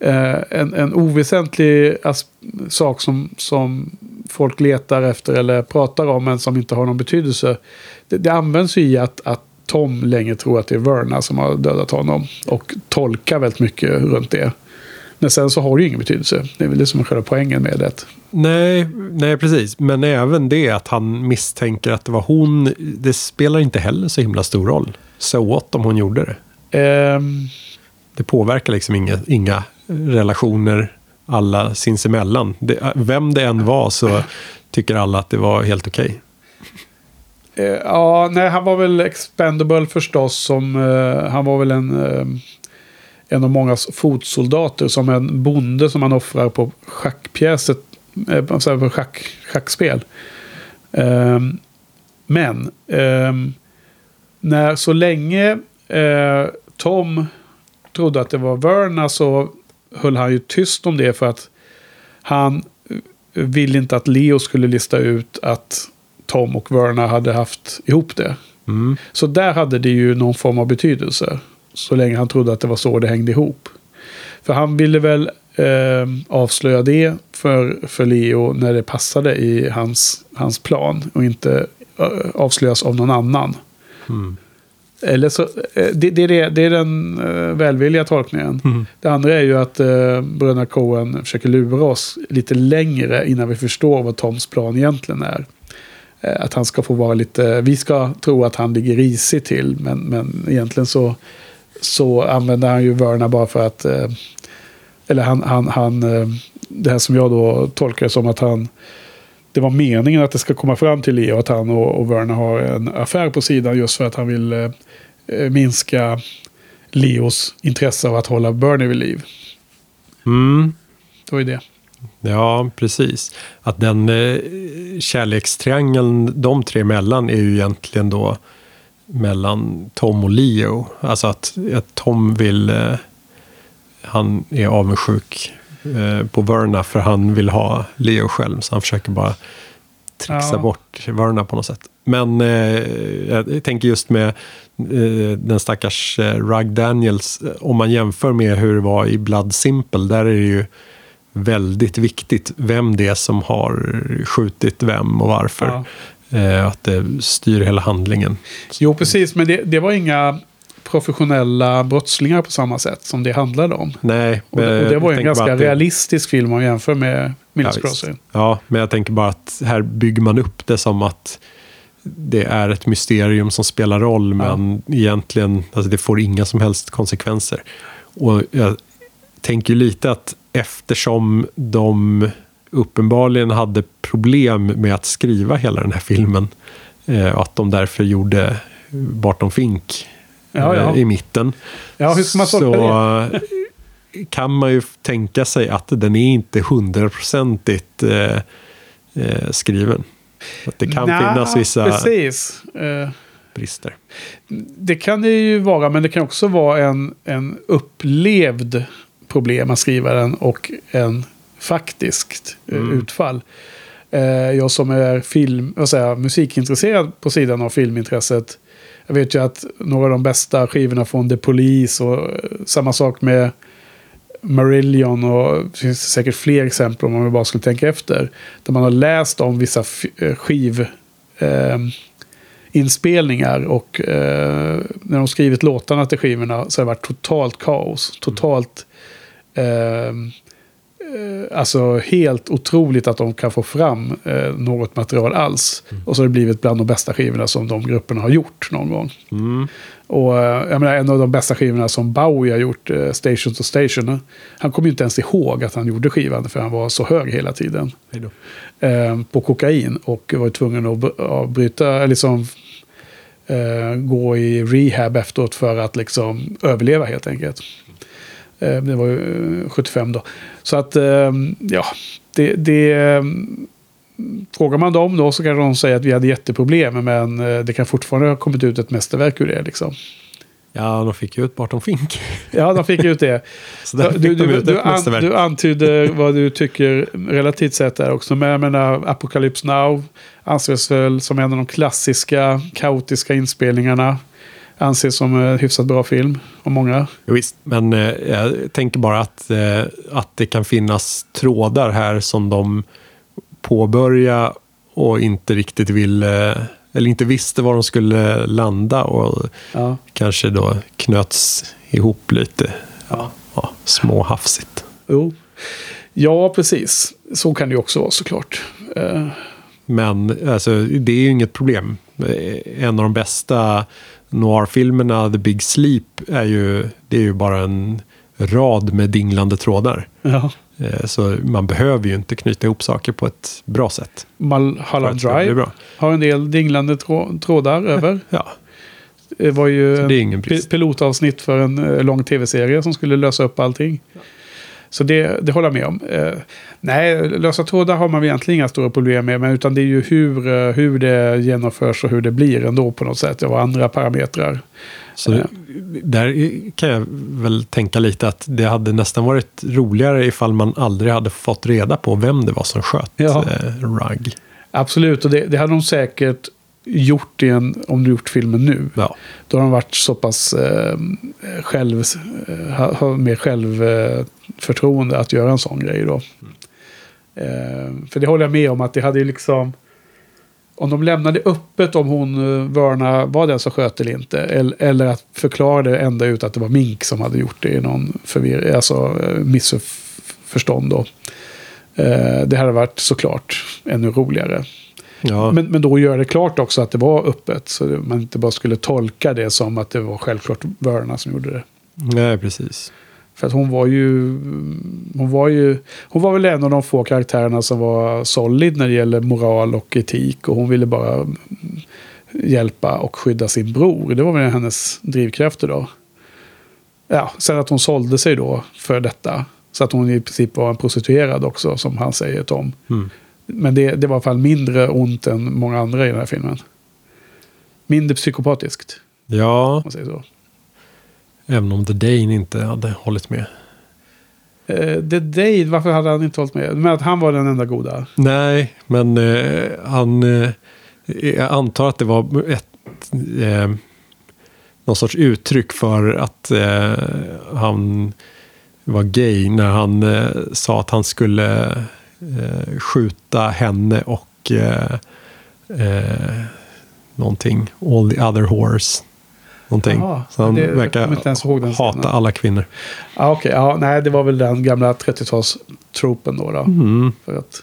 Eh, en, en oväsentlig sak som, som folk letar efter eller pratar om, men som inte har någon betydelse. Det, det används ju i att, att Tom länge tror att det är Verna som har dödat honom. Och tolkar väldigt mycket runt det. Men sen så har det ju ingen betydelse. Det är väl det som är själva poängen med det. Nej, nej, precis. Men även det att han misstänker att det var hon. Det spelar inte heller så himla stor roll. Så what om hon gjorde det. Ehm, Det påverkar liksom inga, inga relationer alla sinsemellan. Det, vem det än var så tycker alla att det var helt okej. Eh, ja, nej, han var väl expendable förstås. Som, eh, han var väl en, eh, en av många fotsoldater. Som en bonde som man offrar på schackpjäset. Eh, på så här, på schack, schackspel. Ehm, men ehm, när så länge eh, Tom trodde att det var Verna så höll han ju tyst om det för att han eh, ville inte att Leo skulle lista ut att Tom och Verna hade haft ihop det. Mm. Så där hade det ju någon form av betydelse. Så länge han trodde att det var så det hängde ihop. För han ville väl eh, avslöja det för, för Leo när det passade i hans, hans plan. Och inte avslöjas av någon annan. Mm. Eller så, eh, det, det, det är den eh, välvilliga tolkningen. Mm. Det andra är ju att eh, bröderna Coen försöker lura oss lite längre innan vi förstår vad Toms plan egentligen är. Eh, att han ska få vara lite, vi ska tro att han ligger risigt till, men, men egentligen så, så använder han ju Verna bara för att, eh, eller han, han, han, eh, det här som jag då tolkar som att han, det var meningen att det ska komma fram till Leo att han och, och Verna har en affär på sidan just för att han vill eh, minska Leos intresse av att hålla Bernie vid liv. Mm. Det var ju det. Ja, precis. Att den eh, kärlekstriangeln de tre emellan är ju egentligen då mellan Tom och Leo. Alltså att, att Tom vill... Eh, han är avundsjuk eh, på Verna för han vill ha Leo själv. Så han försöker bara trixa Ja. bort Verna på något sätt. Men eh, jag tänker just med eh, den stackars eh, Rug Daniels. eh, Om man jämför med hur det var i Blood Simple. Där är det ju väldigt viktigt vem det är som har skjutit vem och varför. Eh, att det styr hela handlingen. Jo, precis. Men det, det var inga professionella brottslingar på samma sätt som det handlade om. Nej, Och det, och det var en ganska det- realistisk film om man jämför med Ja, Mills visst. Crossing. ja, men jag tänker bara att här bygger man upp det som att det är ett mysterium som spelar roll, men egentligen alltså det får inga som helst konsekvenser. Och jag tänker lite att eftersom de uppenbarligen hade problem med att skriva hela den här filmen, eh, att de därför gjorde Barton Fink Ja, ja. eh, i mitten. Ja, hur ska man tolka så, kan man ju tänka sig att den är inte hundraprocentigt eh, eh, skriven. Att det kan Nja, finnas vissa Precis. Eh, brister. det kan det ju vara, men det kan också vara en, en upplevd problem att skriva den och en faktiskt eh, Mm. utfall. Eh, jag som är film, jag, musikintresserad på sidan av filmintresset. Jag vet ju att några av de bästa skivorna från The Police och eh, samma sak med Marillion och det finns säkert fler exempel om man bara skulle tänka efter. Där man har läst om vissa f- eh, och eh, när de skrivit låtarna till skivorna så har det varit totalt kaos. Totalt... Eh, alltså helt otroligt att de kan få fram eh, något material alls. Och så har det blivit bland de bästa skivorna som de grupperna har gjort någon gång. Och eh, jag menar, en av de bästa skivorna som Bowie har gjort, eh, Station to Station, eh, han kommer ju inte ens ihåg att han gjorde skivan för han var så hög hela tiden. Eh, på kokain och var tvungen att avbryta, eller liksom eh, gå i rehab efteråt för att liksom överleva helt enkelt. Eh, det var ju eh, 75 då. Så att, eh, ja, det... det eh, Frågar man dem då så kan de säga att vi hade jätteproblem, men eh, det kan fortfarande ha kommit ut ett mästerverk ur det. Liksom. Ja, de fick ju ut Barton Fink. Ja, de fick ut det. Så där fick du, de du, ut du, an, du antyder vad du tycker relativt sett där också. Men jag menar, Apocalypse Now anses väl som en av de klassiska kaotiska inspelningarna. Anses som en hyfsat bra film av många. Visst, men eh, jag tänker bara att, eh, att det kan finnas trådar här som de påbörja och inte riktigt ville, eller inte visste var de skulle landa och Ja. kanske då knöts ihop lite ja. Ja, småhafsigt. Jo. Ja, precis. Så kan det ju också vara såklart. Eh, Men alltså, det är ju inget problem. Eh, En av de bästa noir-filmerna, The Big Sleep, är ju, det är ju bara en rad med dinglande trådar. ja. Eh, Så man behöver ju inte knyta ihop saker på ett bra sätt. Blir Drive har en del dinglande trå- trådar över. Ja, Det var ju det pilotavsnitt för en eh, lång tv-serie som skulle lösa upp allting. Så det, det håller jag med om. Eh, nej, lösa trådar har man egentligen inga stora problem med. Men utan det är ju hur, eh, hur det genomförs och hur det blir ändå på något sätt. Och andra parametrar. så det, där kan jag väl tänka lite att det hade nästan varit roligare ifall man aldrig hade fått reda på vem det var som sköt Ja. eh, Rugg. Absolut, och det, det hade de säkert gjort i en, om du gjort filmen nu. Ja. Då har de varit så pass eh, själv, eh, ha- har mer självförtroende att göra en sån grej då. Eh, för det håller jag med om att det hade ju liksom... Om de lämnade öppet om hon, eh, Verna, var den som sköt eller inte. Eller, eller att förklara det ända ut att det var Mink som hade gjort det i någon förvir- alltså, eh, missförstånd då. Eh, det hade varit såklart ännu roligare. Ja. Men, men då gör det klart också att det var öppet. Så man inte bara skulle tolka det som att det var självklart Verna som gjorde det. Nej, precis. För att hon var ju... Hon var ju... Hon var väl en av de få karaktärerna som var solid när det gäller moral och etik. Och hon ville bara hjälpa och skydda sin bror. Det var väl hennes drivkrafter då. Ja, sen att hon sålde sig då för detta. Så att hon i princip var en prostituerad också, som han säger Tom. Mm. Men det, det var i alla fall mindre ont än många andra i den här filmen. Mindre psykopatiskt, Ja, man säger så. även om The Dane inte hade hållit med. Eh, The Dade, varför hade han inte hållit med? Men att han var den enda goda. Nej, men eh, han... Eh, jag antar att det var ett... Eh, någon sorts uttryck för att han var gay när han sa att han skulle eh, skjuta henne och eh, eh, någonting. All the other horse. Någonting. Jaha, Så han det- verkar hata scenen. alla kvinnor. Ah, Okej, ja, nej, det var väl den gamla 30-talstropen då. då. Mm. För att,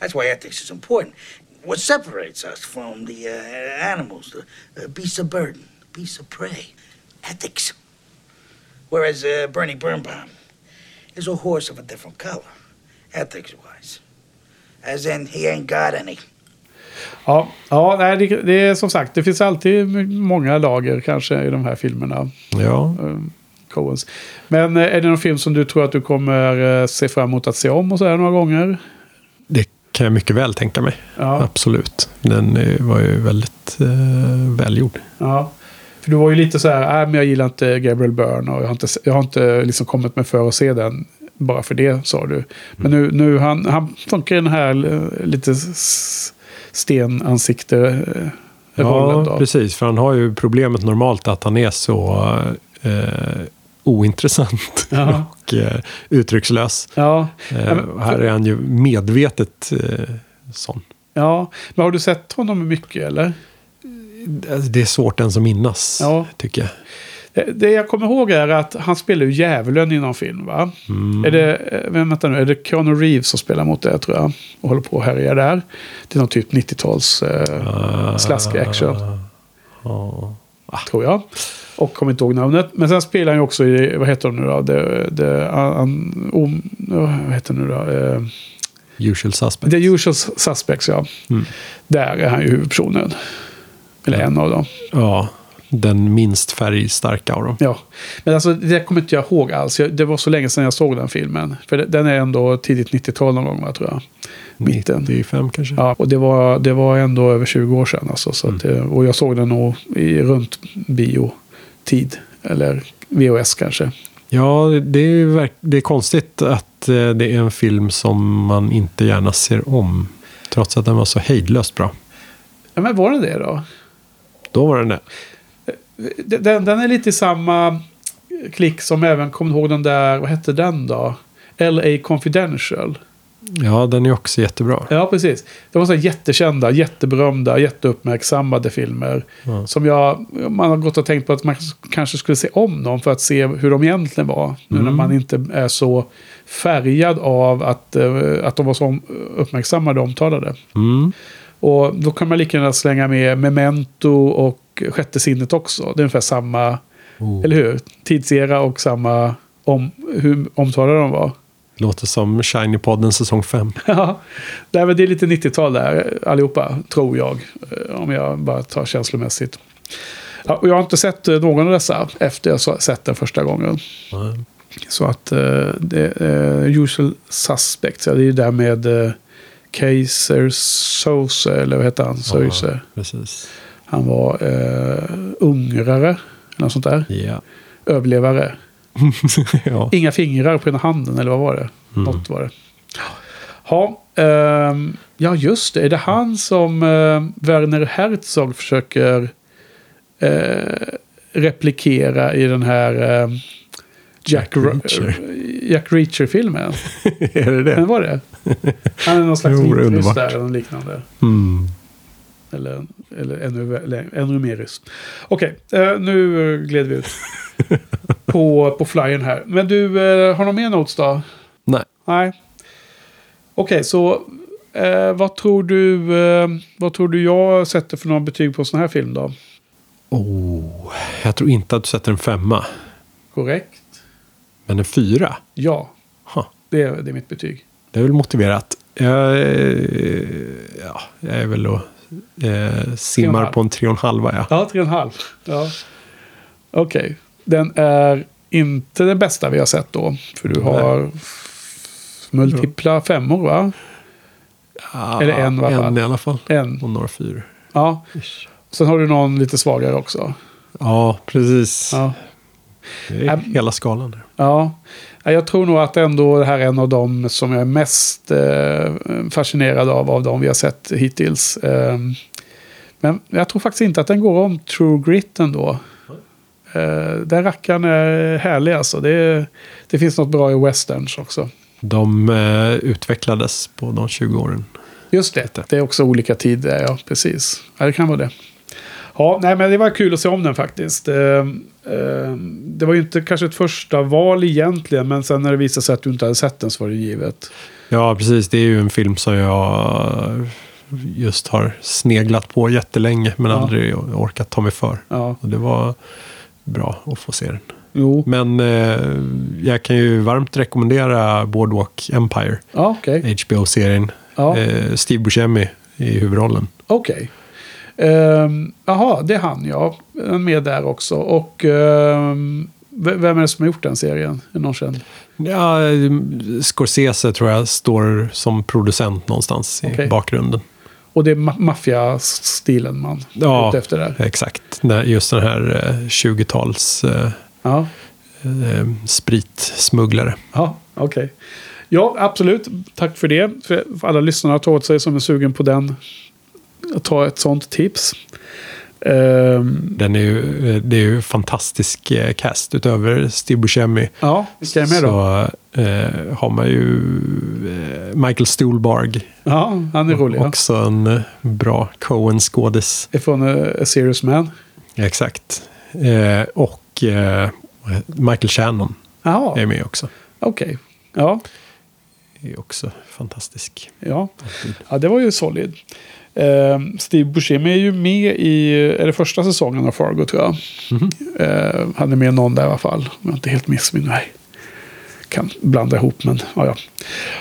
That's why ethics is important. What separates us from the uh, animals, the uh, beasts of burden, beasts of prey? Ethics. Whereas uh, Bernie Birnbaum is a horse of a different color, ethics wise. As in, he ain't got any. ja, ja nej, det, det är som sagt, det finns alltid många lager kanske i de här filmerna. Ja, Eh, Coens. Men eh, är det någon film som du tror att du kommer eh, se fram emot att se om och så här några gånger? Det kan jag mycket väl tänka mig. Ja. Absolut. Den eh, var ju väldigt eh, välgjord. Ja. För du var ju lite så här, äh, men jag gillar inte Gabriel Byrne och jag har inte, jag har inte liksom kommit mig för att se den. Bara för det, sa du. Men nu, nu han, han funkar i den här eh, lite stenansikte eh, rollen Ja, då. precis. För han har ju problemet normalt att han är så eh, ointressant Ja. och eh, uttryckslös. Ja. Eh, men- här är han ju medvetet eh, sån. ja, men har du sett honom mycket eller? Det är svårt ens att minnas, Ja. tycker jag. Det- Det jag kommer ihåg är att han spelar ju djävulen i någon film va? Mm. Är det, eh, vem, vänta nu, är det Keanu Reeves som spelar mot det tror jag? Och håller på och härjar där. Det är någon typ 90-tals eh, slask-action. Ja. tror jag. Och kommer inte ihåg namnet. Men sen spelar han ju också i, vad heter de nu då? Det, det, an, om, vad heter det nu då? Eh, Usual suspect. The Usual Suspects, ja. Mm. Där är han ju huvudpersonen. Eller en av dem. Ja, den minst färgstarka av dem. Ja. Men alltså, det kommer inte jag ihåg alls. Jag, det var så länge sedan jag såg den filmen. För det, den är ändå tidigt 90-tal någon gång, va, tror jag. Mitten. 95 kanske? Ja, och det var, det var ändå över 20 år sedan. Alltså, så att det, och jag såg den nog i runt biotid. Eller VHS kanske. Ja, det är, det är konstigt att eh, det är en film som man inte gärna ser om. Trots att den var så hejdlöst bra. Ja, men var den det då? Då var den det. Den, den är lite i samma klick som även, kommer ihåg den där, vad hette den då? LA Confidential. Ja, den är också jättebra. Ja, precis. Det var så jättekända, jätteberömda, jätteuppmärksammade filmer. Ja. Som jag, man har gått och tänkt på att man kanske skulle se om dem för att se hur de egentligen var. Nu när man inte är så färgad av att, eh, att de var så uppmärksammade och omtalade. Mm. Och då kan man lika gärna slänga med Memento och Sjätte sinnet också. Det är ungefär samma, Oh. eller hur? Tidsera och samma om, hur omtalade de var. Låter som Shiny-podden säsong 5. Ja, det är lite 90-tal där allihopa, tror jag. eh, Om jag bara tar känslomässigt. Ja, och jag har inte sett eh, någon av dessa efter jag sett den första gången. Så att eh, det är usual suspects, ja, det är ju där med uh, Kaiser Soze, eller vad heter han? Soze. Precis. Han var eh, ungrare, eller något sånt där. Ja. Överlevare. ja. Inga fingrar på ena handen, eller vad var det? Något var det. Ja, ehm, ja, just det. Är det han som eh, Werner Herzog försöker eh, replikera i den här eh, Jack, Jack Reacher. Jack Reacher-filmen? är det det? Men var det? Han är någon slags Jo, det är ryss underbart. där, eller liknande. Mm. Eller, eller ännu, ännu mer ryss. Okej, eh, nu gled vi ut på, på flyern här. Men du, eh, har du någon mer notes då? Nej. Nej. Okej, så eh, vad, tror du, eh, vad tror du jag sätter för någon betyg på sån här film då? Oh, jag tror inte att du sätter en femma. Korrekt? Men en fyra? Ja, Ha, det är, det är mitt betyg. det är väl motiverat. Jag, eh, ja, jag är väl och eh, simmar på en tre och en halva. Ja. Ja, tre och en halv. Ja. Okej, den är inte den bästa vi har sett då. För du har multipla femmor va? Eller en i alla fall. En i alla fall. En. Och några fyra. Ja. Sen har du någon lite svagare också. Ja, precis. Ja. Det är Äm. hela skalan där. Ja, Ja, jag tror nog att ändå det här är en av de som jag är mest eh, fascinerad av, av de vi har sett hittills. Eh, men jag tror faktiskt inte att den går om True Grit ändå. Eh, den rackaren är härlig alltså. Det, det finns något bra i westerns också. De eh, utvecklades på de 20 åren. Just det, det är också olika tider, ja precis. Ja, det kan vara det. Ja, nej, men det var kul att se om den faktiskt. Eh, eh, det var ju inte kanske ett första val egentligen, men sen när det visade sig att du inte hade sett den så var det givet. Ja, precis. Det är ju en film som jag just har sneglat på jättelänge men Ja. aldrig orkat ta mig för. Ja, Och det var bra att få se den. jo. Men eh, jag kan ju varmt rekommendera Boardwalk Empire, Ja, okej. HBO-serien. Ja. Eh, Steve Buscemi i huvudrollen. Okej. Ehm, Jaha, det är han ja. En med där också. Och ehm, Vem är det som har gjort den serien? Är någon känd? Ja, Scorsese tror jag står som producent någonstans Okej. i bakgrunden. Och det är ma- maffiastilen man Ja, ute efter där. exakt. Just den här eh, 20-tals eh, Ja, eh, spritsmugglare. ja okej. Ja, absolut. Tack för det. För alla lyssnare tar åt sig som är sugen på den. Att ta ett sånt tips. Ehm, Den är ju, det är ju fantastisk eh, cast. Utöver Steve Buscemi ja, vilka är med då? så eh, har man ju eh, Michael Stuhlbarg. Ja, han är rolig. Ja. Också en eh, bra Coen-skådis. Från uh, A Serious Man. Exakt. Eh, och Michael Shannon Jaha, är med också. okej. Ja, Är också fantastisk. ja. ja, det var ju solid. Ehm, Steve Buscemi är ju med i är det första säsongen av Fargo tror jag. Ehm, han är med någon där i alla fall. Om jag inte helt missminner mig. Kan blanda ihop men ja. ja.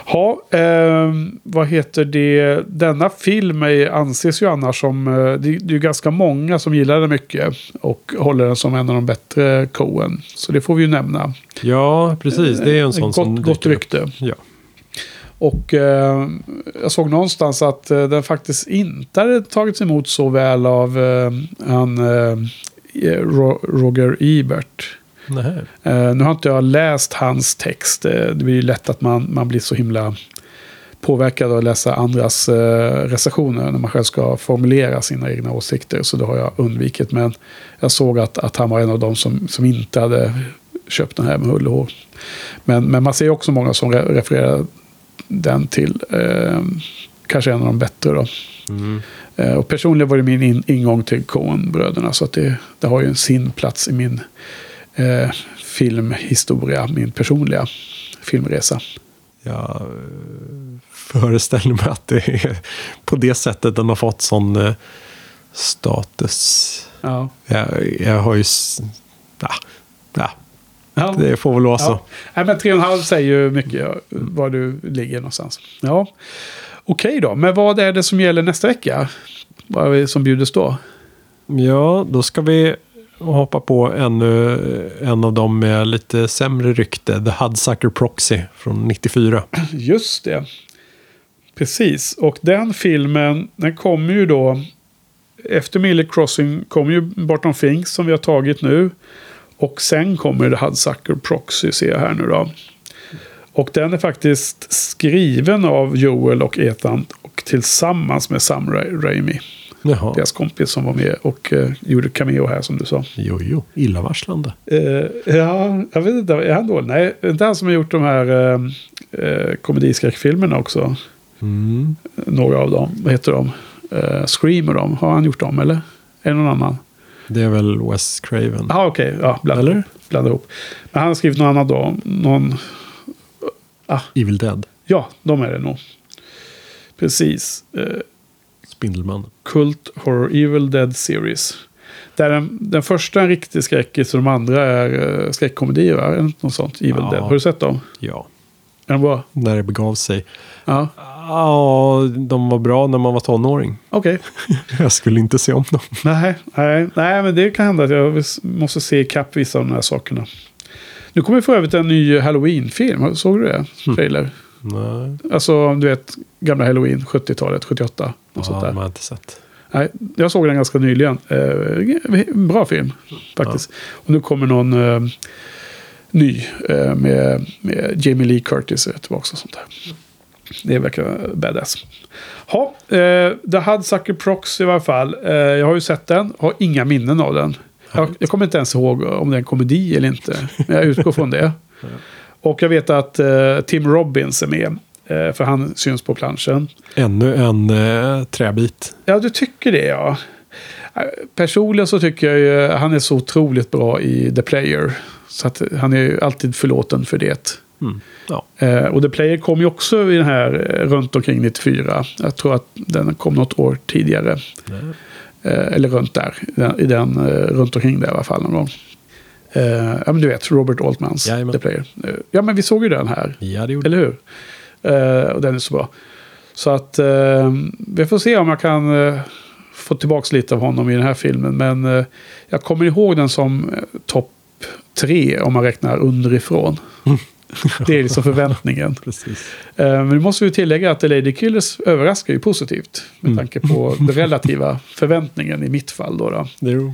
Ha, ehm, vad heter det? Denna film är, anses ju annars som, eh, det, det är ju ganska många som gillar den mycket. Och håller den som en av de bättre Coen. Så det får vi ju nämna. Ja, precis. Det är en sån gott, som gott rykte. Ja. Och eh, jag såg någonstans att eh, den faktiskt inte hade tagits emot så väl av eh, han eh, Ro- Roger Ebert. Eh, nu har inte jag läst hans text. Eh, det blir ju lätt att man, man blir så himla påverkad av att läsa andras eh, recensioner när man själv ska formulera sina egna åsikter. Så det har jag undvikit. Men jag såg att, att han var en av dem som, som inte hade köpt den här med hull och hår. Men, men man ser också många som re refererar den till eh, kanske en av de bättre. Då. Eh, och personligen var det min in ingång till Coen-bröderna. Så att det, det har ju sin plats i min eh, filmhistoria, min personliga filmresa. Jag eh, föreställer mig att det är på det sättet den har fått sån eh, status. Ja. Jag, jag har ju... Ja, ja, Ja. det får väl vara så. Ja. Nej, men 3,5 säger ju mycket var du ligger någonstans. Ja. Okej då, men vad är det som gäller nästa vecka? Vad är det som bjudes då? Ja, då ska vi hoppa på ännu en av dem med lite sämre rykte. The Hudsucker Proxy från 94. Just det. Precis, och den filmen, den kommer ju då... Efter Miller Crossing kommer ju Barton Fink som vi har tagit nu. Och sen kommer The Hudsucker Proxy, ser jag här nu då. Och den är faktiskt skriven av Joel och Ethan och tillsammans med Sam Ra- Raimi. Jaha. Deras kompis som var med och eh, gjorde cameo här som du sa. Jo, jo. Illavarslande. Eh, ja, jag vet inte, är han dålig? Nej, det inte han som har gjort de här eh, eh, komediskräckfilmerna också. Mm. Några av dem. Vad heter de? Uh, Scream och dem. Har han gjort dem eller? Är det någon annan? Det är väl Wes Craven? Jaha, okej. Ja, Eller? ihop. Blanda ihop. Men han har skrivit någon annan då. Någon... Evil Dead. Ja, de är det nog. Precis. Uh, Spindelmannen. Cult Horror Evil Dead Series. Där den, den första är en riktig skräckis och de andra är uh, skräckkomedier. va? Något sånt. Evil Ja. Dead. Har du sett dem? Ja. Är de bra? När det begav sig. Ja. Ja, de var bra när man var tonåring. Okej. Jag skulle inte se om dem. Nej, nej, nej, men det kan hända att jag måste se ikapp vissa av de här sakerna. Nu kommer för övrigt en ny Halloween-film. Såg du det? Trailer. Nej, Alltså, du vet, gamla Halloween, 70-talet, 78. Och sånt ja, där. man har inte sett. Nej, jag såg den ganska nyligen. Eh, bra film, faktiskt. Och nu kommer någon eh, ny eh, med, med Jamie Lee Curtis tillbaka och sånt där. Det verkar badass. Ha, eh, The Hudsucker Prox i alla fall. Eh, jag har ju sett den, har inga minnen av den. Jag, jag kommer inte ens ihåg om det är en komedi eller inte. Men jag utgår från det. Och jag vet att eh, Tim Robbins är med. Eh, för han syns på planschen. Ännu en eh, träbit. Ja, du tycker det ja. Personligen så tycker jag ju han är så otroligt bra i The Player. Så att han är ju alltid förlåten för det. Mm. Ja. Eh, och The Player kom ju också i den här eh, runt omkring 94. Jag tror att den kom något år tidigare. Eh, eller runt där. I den, eh, runt omkring där i alla fall någon gång. Eh, ja men du vet, Robert Altmans Jajamän. The Player. Eh, ja men vi såg ju den här. Ja, det gjorde Eller hur? Och den är så bra. Så att vi får se om jag kan få tillbaka lite av honom i den här filmen. Men jag kommer ihåg den som topp tre om man räknar underifrån. Det är liksom förväntningen. Eh, Men nu måste vi tillägga att The Lady Killers överraskar ju positivt. Med tanke på den relativa förväntningen i mitt fall. Då, då.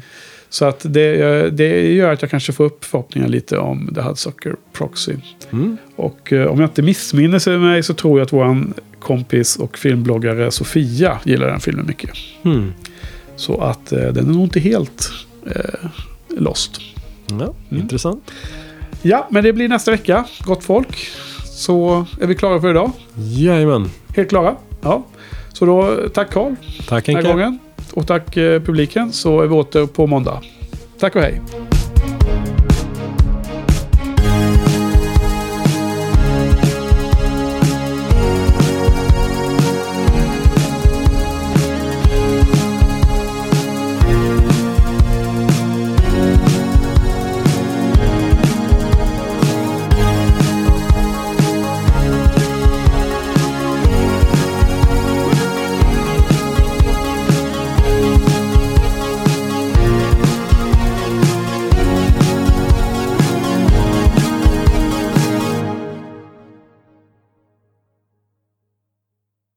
Så att det, det gör att jag kanske får upp förhoppningar lite om The Hudsucker Proxy. Mm. Och eh, om jag inte missminner mig så tror jag att vår kompis och filmbloggare Sofia gillar den filmen mycket. Mm. Så att eh, den är nog inte helt eh, lost. Ja, Intressant. Ja, men det blir nästa vecka, gott folk. Så är vi klara för idag. Jajamän. Helt klara. Ja. Så då, tack Karl Tack den här Henke. gången. Och tack eh, publiken. Så är vi åter på måndag. Tack och hej.